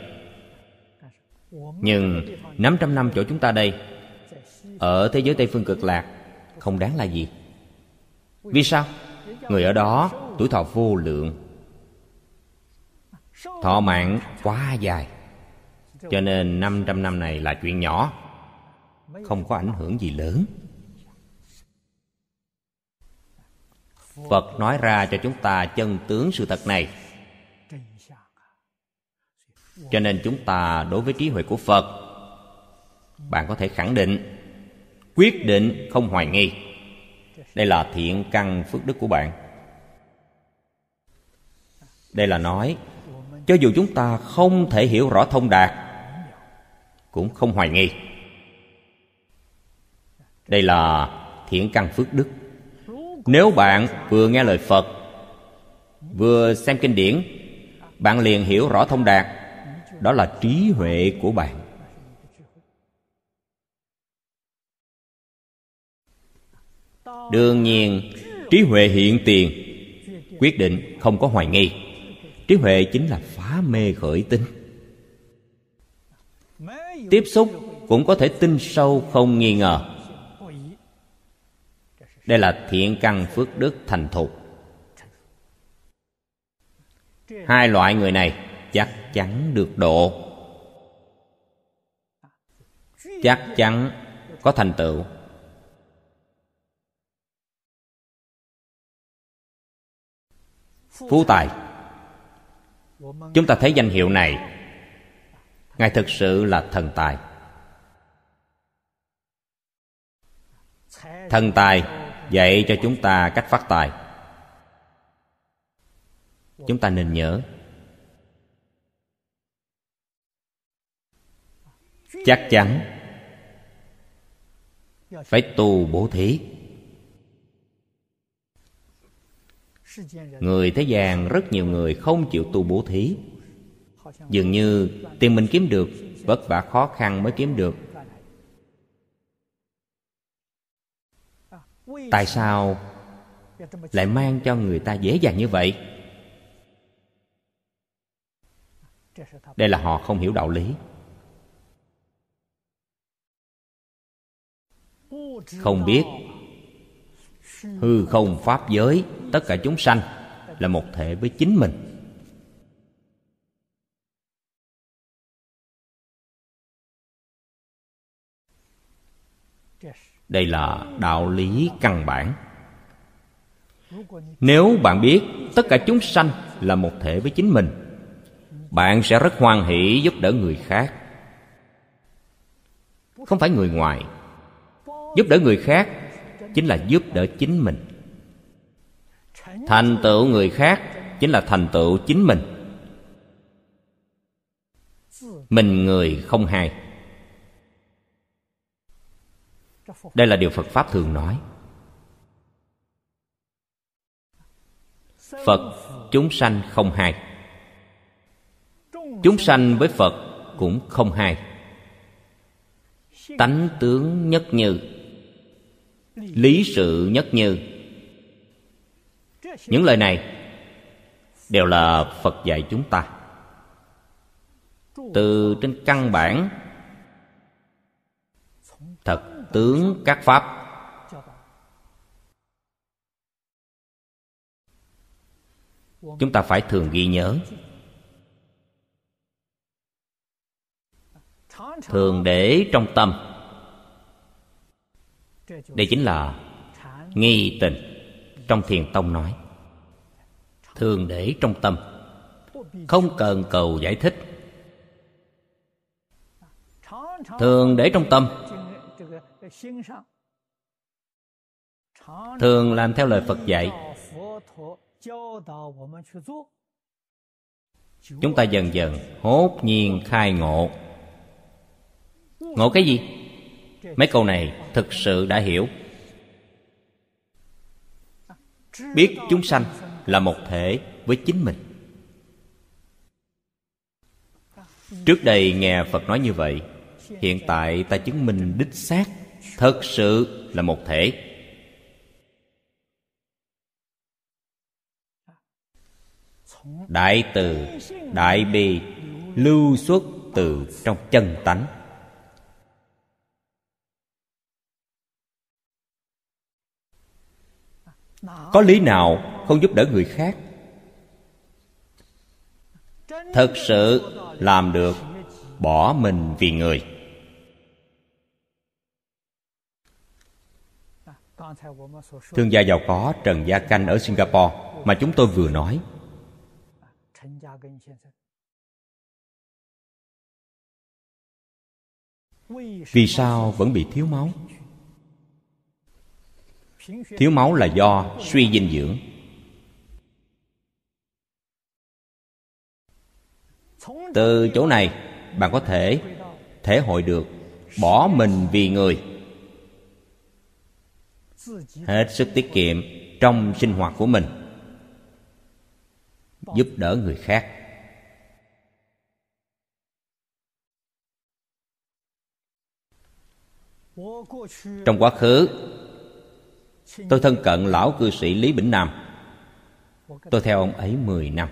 Nhưng 500 năm chỗ chúng ta đây, Ở thế giới Tây Phương cực lạc, Không đáng là gì. Vì sao? Người ở đó, tuổi thọ vô lượng. Thọ mạng quá dài. Cho nên 500 năm này là chuyện nhỏ, Không có ảnh hưởng gì lớn. Phật nói ra cho chúng ta chân tướng sự thật này. Cho nên chúng ta đối với trí huệ của Phật, Bạn có thể khẳng định, Quyết định không hoài nghi. Đây là thiện căn phước đức của bạn. Đây là nói, cho dù chúng ta không thể hiểu rõ thông đạt, cũng không hoài nghi. Đây là thiện căn phước đức. Nếu bạn vừa nghe lời phật, vừa xem kinh điển, bạn liền hiểu rõ thông đạt đó là trí huệ của bạn. Đương nhiên, trí huệ hiện tiền, quyết định không có hoài nghi. Trí huệ chính là phá mê khởi tinh tiếp xúc cũng có thể tin sâu không nghi ngờ. Đây là thiện căn phước đức thành thục. Hai loại người này chắc chắn được độ. Chắc chắn có thành tựu. Phú tài, chúng ta thấy danh hiệu này. Ngài thực sự là thần tài. Thần tài dạy cho chúng ta cách phát tài. Chúng ta nên nhớ chắc chắn phải tu bổ thí. Người thế gian rất nhiều người không chịu tu bổ thí. Dường như tiền mình kiếm được, vất vả khó khăn mới kiếm được. Tại sao lại mang cho người ta dễ dàng như vậy? Đây là họ không hiểu đạo lý. Không biết. Hư không pháp giới, tất cả chúng sanh là một thể với chính mình. Đây là đạo lý căn bản. Nếu bạn biết tất cả chúng sanh là một thể với chính mình, bạn sẽ rất hoan hỷ giúp đỡ người khác. Không phải người ngoài giúp đỡ người khác chính là giúp đỡ chính mình. Thành tựu người khác chính là thành tựu chính mình. Mình người không hai. Đây là điều phật pháp thường nói. Phật, chúng sanh không hai. Chúng sanh với phật cũng không hai. Tánh tướng nhất như lý sự nhất như. Những lời này đều là phật dạy chúng ta. Từ trên căn bản, thật tướng các pháp. Chúng ta phải thường ghi nhớ. Thường để trong tâm đây chính là nghi tình. Trong thiền tông nói, thường để trong tâm, không cần cầu giải thích. Thường để trong tâm. Thường làm theo lời phật dạy. Chúng ta dần dần hốt nhiên khai ngộ. Ngộ cái gì? Mấy câu này thực sự đã hiểu. Biết chúng sanh là một thể với chính mình. Trước đây nghe phật nói như vậy, hiện tại ta chứng minh đích xác thật sự là một thể. Đại từ, đại bi, lưu xuất từ trong chân tánh. Có lý nào không giúp đỡ người khác? Thật sự làm được, bỏ mình vì người. Thương gia giàu có trần gia canh ở singapore, mà chúng tôi vừa nói. Vì sao vẫn bị thiếu máu? Thiếu máu là do suy dinh dưỡng. Từ chỗ này, bạn có thể thể hội được bỏ mình vì người. Hết sức tiết kiệm trong sinh hoạt của mình, giúp đỡ người khác. Trong quá khứ tôi thân cận lão cư sĩ lý bỉnh nam. Tôi theo ông ấy 10 năm.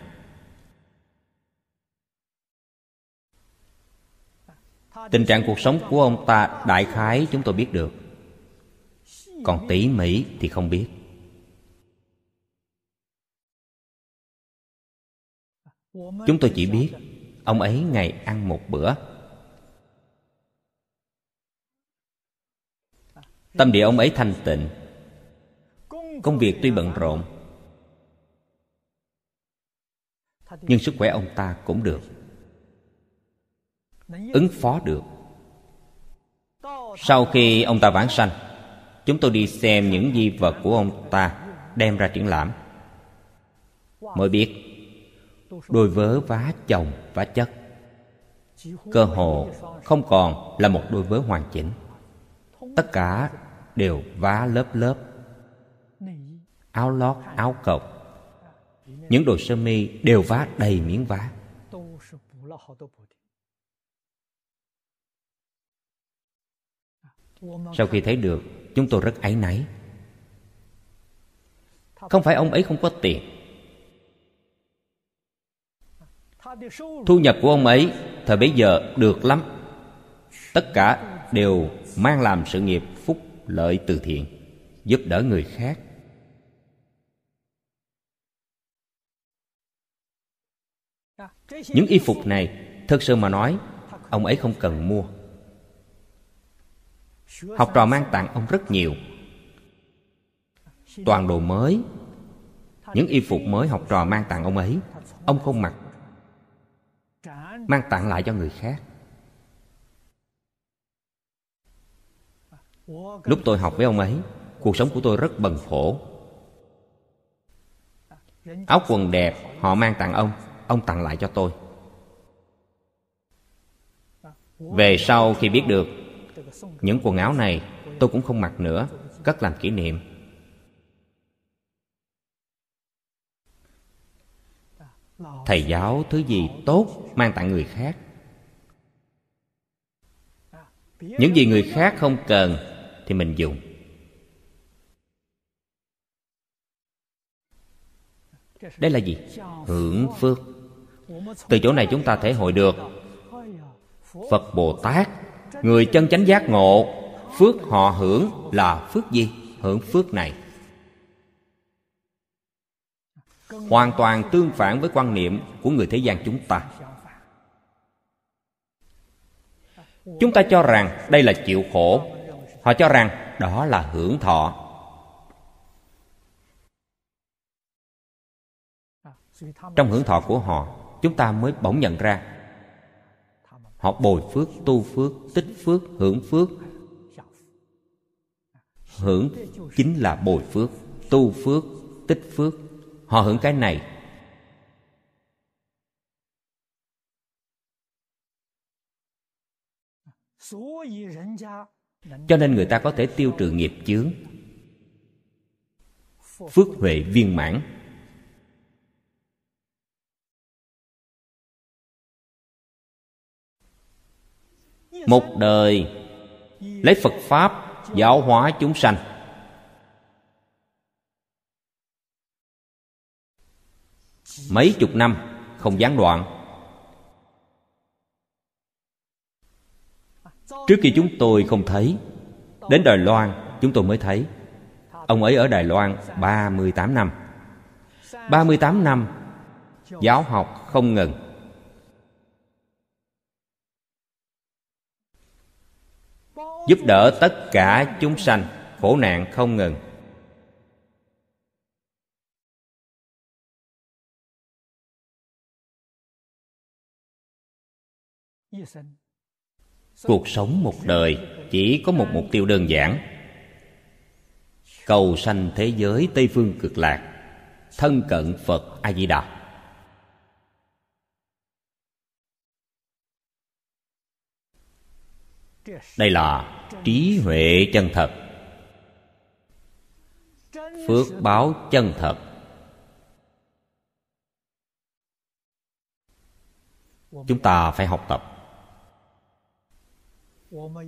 Tình trạng cuộc sống của ông ta đại khái chúng tôi biết được. Còn tỉ mỉ thì không biết. Chúng tôi chỉ biết ông ấy ngày ăn một bữa. Tâm địa ông ấy thanh tịnh công việc tuy bận rộn, nhưng sức khỏe ông ta cũng được. Ứng phó được. Sau khi ông ta vãng sanh, chúng tôi đi xem những di vật của ông ta đem ra triển lãm. Mới biết, đôi vớ vá chồng vá chất, cơ hồ không còn là một đôi vớ hoàn chỉnh. Tất cả đều vá lớp lớp áo lót, áo cộc. Những đồ sơ mi đều vá đầy miếng vá. Sau khi thấy được, chúng tôi rất áy náy. Không phải ông ấy không có tiền. Thu nhập của ông ấy thời bấy giờ được lắm. Tất cả đều mang làm sự nghiệp phúc lợi từ thiện, giúp đỡ người khác. Những y phục này thực sự mà nói, ông ấy không cần mua. Học trò mang tặng ông rất nhiều. Toàn đồ mới, những y phục mới học trò mang tặng ông ấy, ông không mặc. Mang tặng lại cho người khác. Lúc tôi học với ông ấy, cuộc sống của tôi rất bần khổ. Áo quần đẹp, họ mang tặng ông ông tặng lại cho tôi. Về sau khi biết được những quần áo này, tôi cũng không mặc nữa, cất làm kỷ niệm. Thầy giáo thứ gì tốt mang tặng người khác? Những gì người khác không cần thì mình dùng. Đây là gì? Hưởng phước từ chỗ này chúng ta thể hội được. Phật bồ tát, người chân chánh giác ngộ, phước họ hưởng là phước gì? Hưởng phước này. Hoàn toàn tương phản với quan niệm của người thế gian chúng ta. Chúng ta cho rằng đây là chịu khổ. Họ cho rằng đó là hưởng thọ. Trong hưởng thọ của họ chúng ta mới bỗng nhận ra. Họ bồi phước, tu phước, tích phước, hưởng phước. Hưởng chính là bồi phước, tu phước, tích phước. Họ hưởng cái này. Cho nên người ta có thể tiêu trừ nghiệp chướng, phước huệ viên mãn. Một đời, lấy phật pháp giáo hóa chúng sanh. Mấy chục năm không gián đoạn. Trước khi chúng tôi không thấy, đến đài loan chúng tôi mới thấy. Ông ấy ở đài loan 38 năm. 38 năm, giáo học không ngừng. giúp đỡ tất cả chúng sanh, khổ nạn không ngừng. Cuộc sống một đời chỉ có một mục tiêu đơn giản. Cầu sanh thế giới tây phương cực lạc, thân cận phật a di đà đây là trí huệ chân thật. Phước báo chân thật. Chúng ta phải học tập.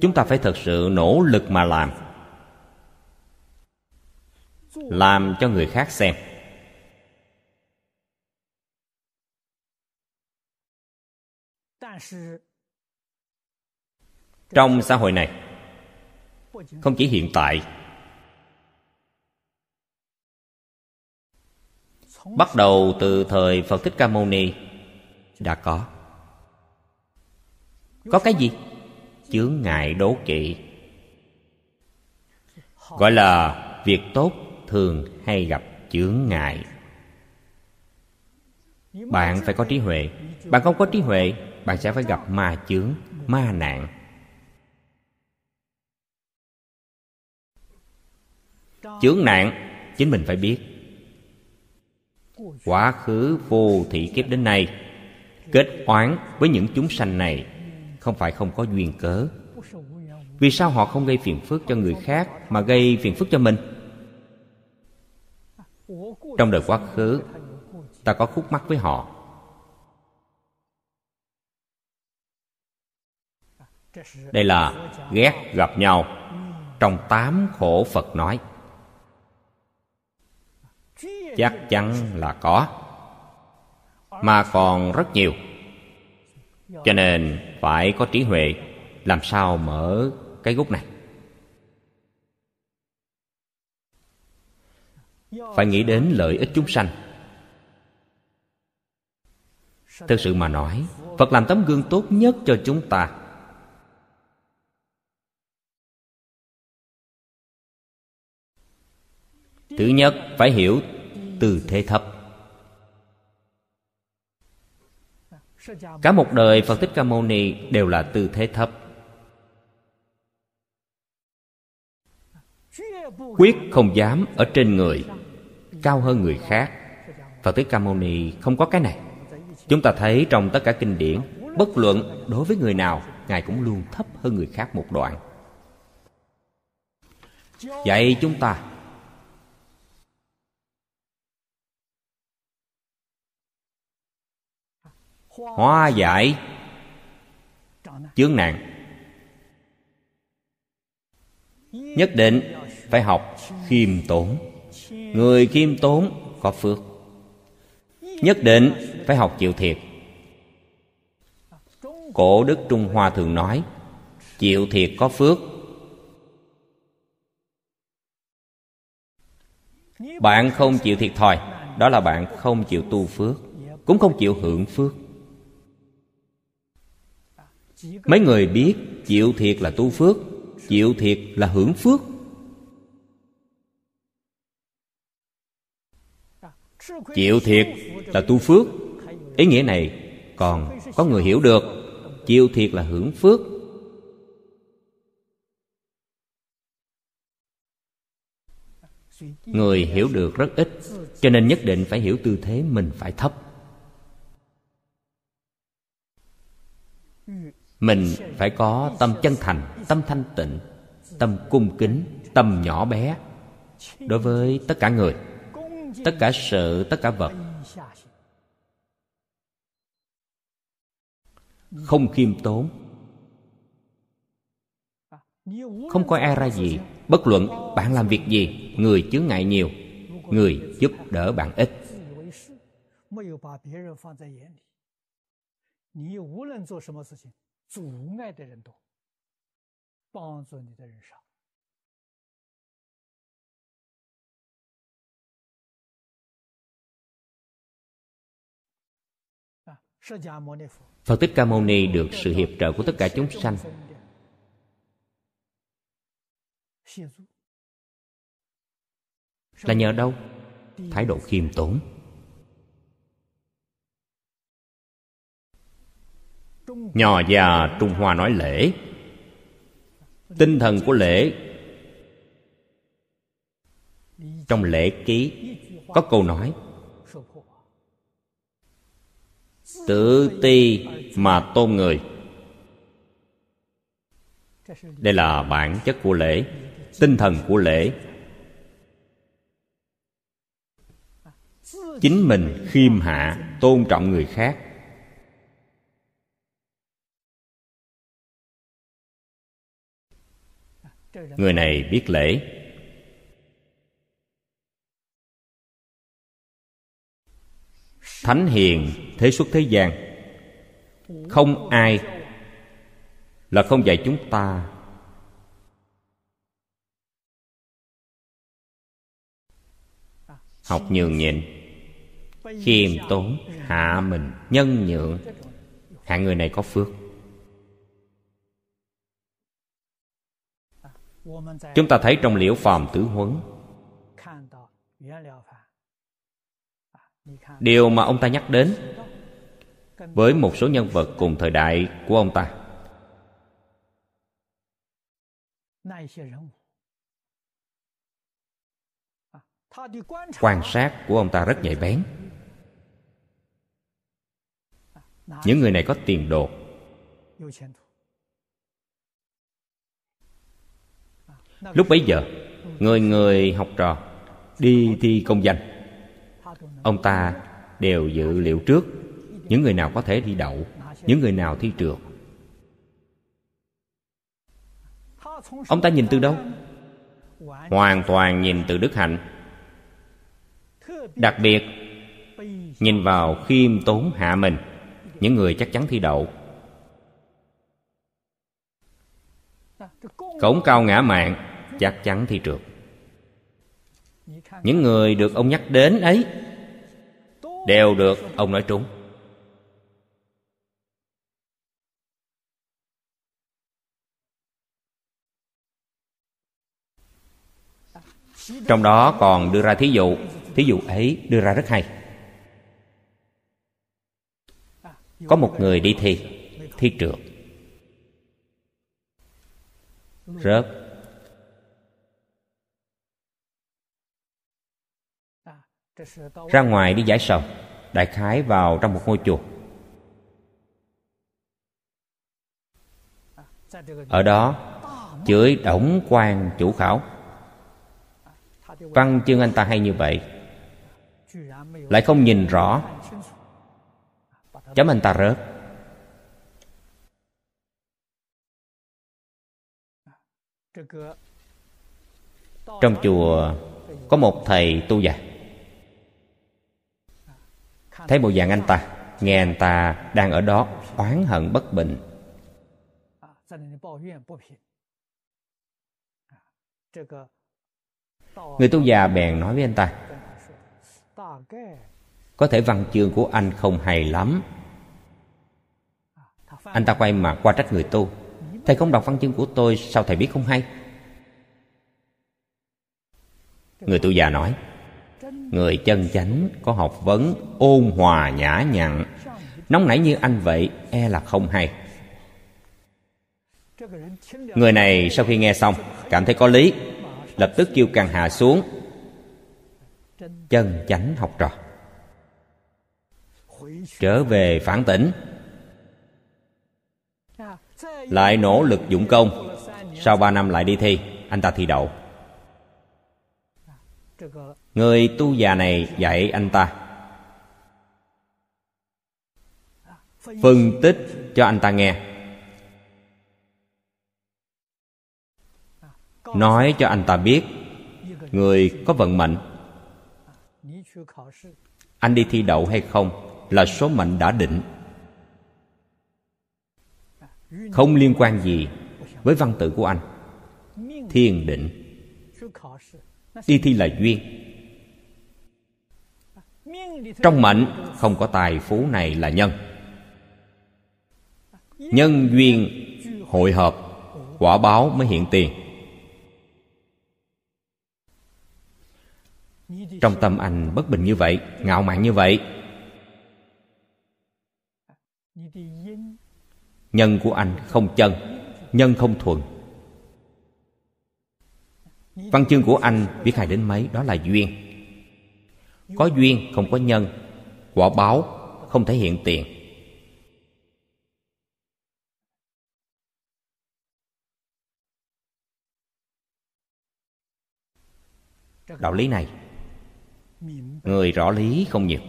Chúng ta phải thật sự nỗ lực mà làm. Làm cho người khác xem. Trong xã hội này không chỉ hiện tại. Bắt đầu từ thời phật thích ca mâu ni. Đã có. Có cái gì? Chướng ngại đố kỵ. Gọi là việc tốt thường hay gặp chướng ngại. Bạn phải có trí huệ. Bạn không có trí huệ, bạn sẽ phải gặp ma chướng, ma nạn. Chướng nạn, chính mình phải biết. Quá khứ vô thị kiếp đến nay, kết oán với những chúng sanh này không phải không có duyên cớ. Vì sao họ không gây phiền phức cho người khác mà gây phiền phức cho mình? Trong đời quá khứ, ta có khúc mắc với họ. Đây là ghét gặp nhau, trong tám khổ phật nói chắc chắn là có. Mà còn rất nhiều. Cho nên phải có trí huệ làm sao mở cái gút này. Phải nghĩ đến lợi ích chúng sanh. Thực sự mà nói, phật làm tấm gương tốt nhất cho chúng ta. Thứ nhất, phải hiểu tư thế thấp. Cả một đời phật thích ca mâu ni đều là tư thế thấp. Quyết không dám ở trên người, cao hơn người khác. Phật thích ca mâu ni không có cái này. Chúng ta thấy trong tất cả kinh điển, bất luận đối với người nào, ngài cũng luôn thấp hơn người khác một đoạn. Dạy chúng ta hóa giải chướng nạn. Nhất định phải học khiêm tốn. Người khiêm tốn có phước. Nhất định phải học chịu thiệt. Cổ đức trung hoa thường nói, chịu thiệt có phước. Bạn không chịu thiệt thòi, đó là bạn không chịu tu phước, cũng không chịu hưởng phước mấy người biết chịu thiệt là tu phước, chịu thiệt là hưởng phước. Chịu thiệt là tu phước. Ý nghĩa này còn có người hiểu được. Chịu thiệt là hưởng phước. Người hiểu được rất ít, cho nên nhất định phải hiểu tư thế mình phải thấp mình phải có tâm chân thành, tâm thanh tịnh, tâm cung kính, tâm nhỏ bé. Đối với tất cả người, tất cả sự, tất cả vật. Không khiêm tốn. Không coi ai ra gì. Bất luận bạn làm việc gì, người chướng ngại nhiều, người giúp đỡ bạn ít. Phật Thích Ca Mâu Ni được sự hiệp trợ của tất cả chúng sanh Là nhờ đâu? Thái độ khiêm tốn Nho già Trung Hoa nói lễ. Tinh thần của lễ Trong lễ ký Có câu nói tự ti mà tôn người. Đây là bản chất của lễ, tinh thần của lễ. Chính mình khiêm hạ tôn trọng người khác. Người này biết lễ. Thánh hiền thế xuất thế gian. Không ai là không dạy chúng ta. Học nhường nhịn, khiêm tốn, hạ mình, nhân nhượng. Hạng người này có phước. Chúng ta thấy trong liễu phàm tứ huấn. Điều mà ông ta nhắc đến với một số nhân vật cùng thời đại của ông ta. Quan sát của ông ta rất nhạy bén. Những người này có tiền đồ. Lúc bấy giờ, người người học trò, đi thi công danh. Ông ta đều dự liệu trước những người nào có thể thi đậu, những người nào thi trượt. Ông ta nhìn từ đâu? Hoàn toàn nhìn từ đức hạnh. Đặc biệt, nhìn vào khiêm tốn hạ mình, những người chắc chắn thi đậu. Cổng cao ngã mạng, chắc chắn thi trượt. Những người được ông nhắc đến ấy đều được ông nói trúng. Trong đó còn đưa ra thí dụ thí dụ ấy đưa ra rất hay. Có một người đi thi thi trượt rớt. Ra ngoài đi giải sầu. Đại khái vào trong một ngôi chùa. Ở đó chửi đổng quan chủ khảo. Văn chương anh ta hay như vậy. Lại không nhìn rõ. Chấm anh ta rớt trong chùa có một thầy tu già thấy bộ dạng anh ta, nghe anh ta đang ở đó oán hận bất bình. Người tu già bèn nói với anh ta, có thể văn chương của anh không hay lắm. Anh ta quay mặt qua trách người tu thầy không đọc văn chương của tôi, sao thầy biết không hay? Người tu già nói, người chân chánh có học vấn ôn hòa nhã nhặn, nóng nảy như anh vậy e là không hay. Người này sau khi nghe xong, cảm thấy có lý, lập tức kêu càng hạ xuống, chân chánh học trò, trở về phản tỉnh lại nỗ lực dụng công. Sau ba năm lại đi thi, anh ta thi đậu. Người tu già này dạy anh ta. Phân tích cho anh ta nghe. Nói cho anh ta biết, người có vận mệnh. Anh đi thi đậu hay không là số mệnh đã định không liên quan gì với văn tự của anh. Thiên định. Đi thi là duyên. Trong mệnh, không có tài phú này là nhân. Nhân duyên hội hợp, quả báo mới hiện tiền. Trong tâm anh bất bình như vậy, ngạo mạn như vậy nhân của anh không chân, nhân không thuận văn chương của anh biết hài đến mấy, đó là duyên. Có duyên, không có nhân. Quả báo, không thể hiện tiền. Đạo lý này, người rõ lý không nhiều.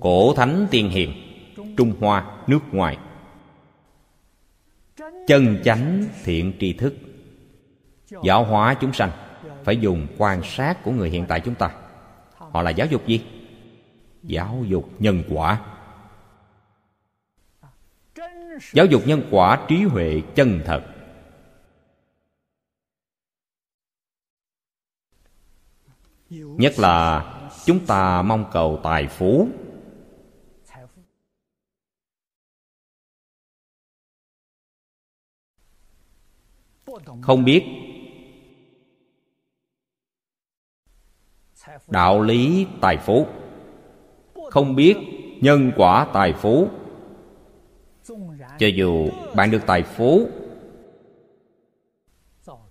Cổ thánh tiên hiền, trung hoa, nước ngoài. Chân chánh thiện tri thức. Giáo hóa chúng sanh, phải dùng quan sát của người hiện tại chúng ta. Họ là giáo dục gì? Giáo dục nhân quả. Giáo dục nhân quả trí huệ chân thật. Nhất là chúng ta mong cầu tài phú. Không biết. Đạo lý tài phú. Không biết nhân quả tài phú. Cho dù bạn được tài phú,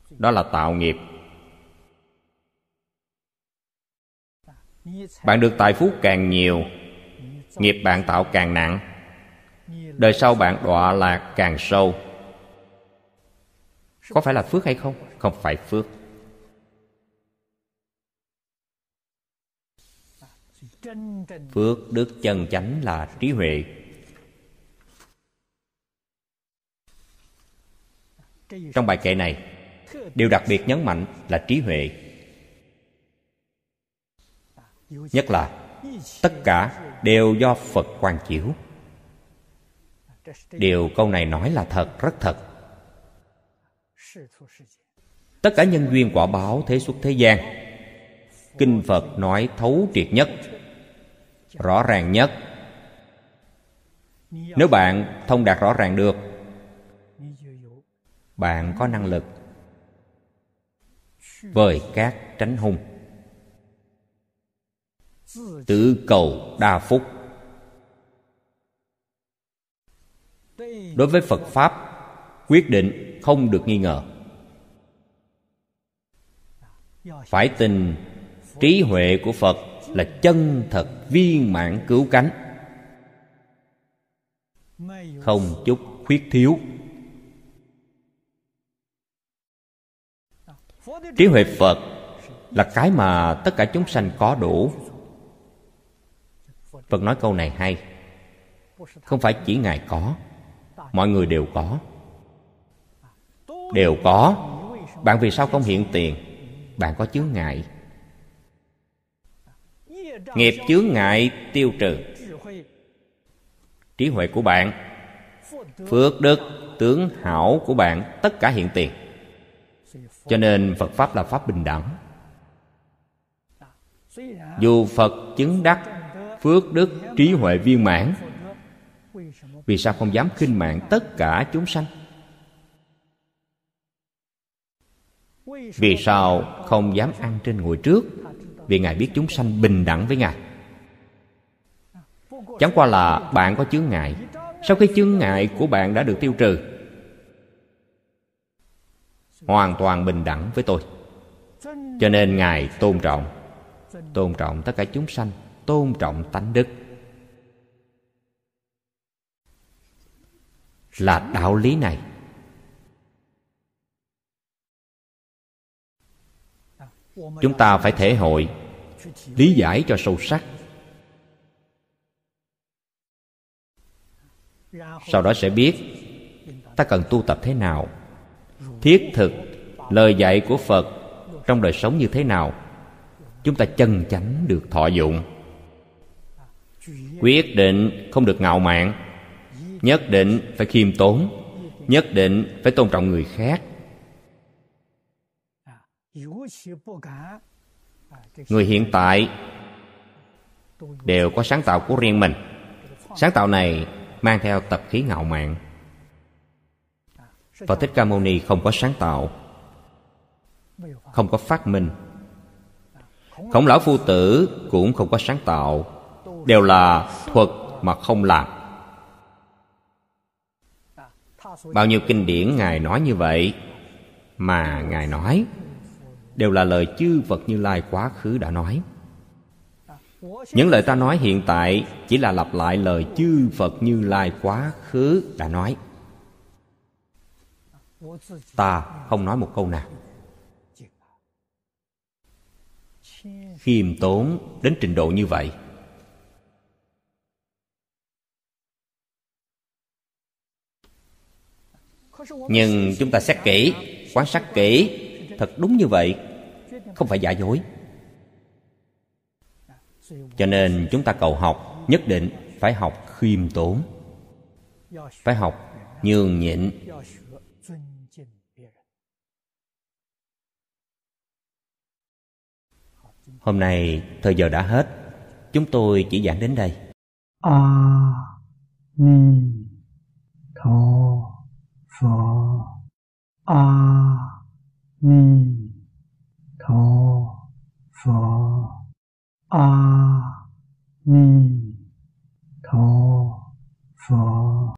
đó là tạo nghiệp. Bạn được tài phú càng nhiều, nghiệp bạn tạo càng nặng. Đời sau bạn đọa lạc càng sâu có phải là phước hay không? Không phải phước. Phước đức chân chánh là trí huệ. Trong bài kệ này, điều đặc biệt nhấn mạnh là trí huệ. Nhất là, tất cả đều do phật quan chiếu. Điều câu này nói là thật, rất thật tất cả nhân duyên quả báo thế xuất thế gian. Kinh phật nói thấu triệt nhất, rõ ràng nhất. Nếu bạn thông đạt rõ ràng được, bạn có năng lực vời các tránh hung. Tự cầu đa phúc. Đối với phật pháp quyết định không được nghi ngờ. Phải tin trí huệ của phật là chân thật viên mãn cứu cánh. Không chút khuyết thiếu. Trí huệ phật là cái mà tất cả chúng sanh có đủ. Phật nói câu này hay. Không phải chỉ ngài có, mọi người đều có đều có. Bạn vì sao không hiện tiền? Bạn có chướng ngại. Nghiệp chướng ngại tiêu trừ. Trí huệ của bạn, phước đức, tướng hảo của bạn, tất cả hiện tiền. Cho nên phật pháp là pháp bình đẳng. Dù phật chứng đắc phước đức, trí huệ viên mãn, vì sao không dám khinh mạng tất cả chúng sanh? Vì sao không dám ăn trên ngồi trước? Vì ngài biết chúng sanh bình đẳng với ngài. Chẳng qua là bạn có chướng ngại. Sau khi chướng ngại của bạn đã được tiêu trừ, hoàn toàn bình đẳng với tôi. Cho nên ngài tôn trọng tôn trọng tất cả chúng sanh, tôn trọng tánh đức. Là đạo lý này. Chúng ta phải thể hội, lý giải cho sâu sắc. Sau đó sẽ biết ta cần tu tập thế nào, thiết thực lời dạy của phật trong đời sống như thế nào. Chúng ta chân chánh được thọ dụng. Quyết định không được ngạo mạn, nhất định phải khiêm tốn, nhất định phải tôn trọng người khác người hiện tại đều có sáng tạo của riêng mình. sáng tạo này mang theo tập khí ngạo mạn. Phật thích ca mâu ni không có sáng tạo không có phát minh. Khổng lão phu tử cũng không có sáng tạo đều là thuật mà không làm. Bao nhiêu kinh điển ngài nói như vậy mà ngài nói đều là lời chư phật như lai quá khứ đã nói. Những lời ta nói hiện tại chỉ là lặp lại lời chư phật như lai quá khứ đã nói. Ta không nói một câu nào. Khiêm tốn đến trình độ như vậy. Nhưng chúng ta xét kỹ, quan sát kỹ thật đúng như vậy, không phải giả dối. Cho nên chúng ta cầu học, nhất định phải học khiêm tốn. Phải học nhường nhịn. Hôm nay thời giờ đã hết. Chúng tôi chỉ giảng đến đây. A ni tho phật a 弥陀佛。阿弥陀佛。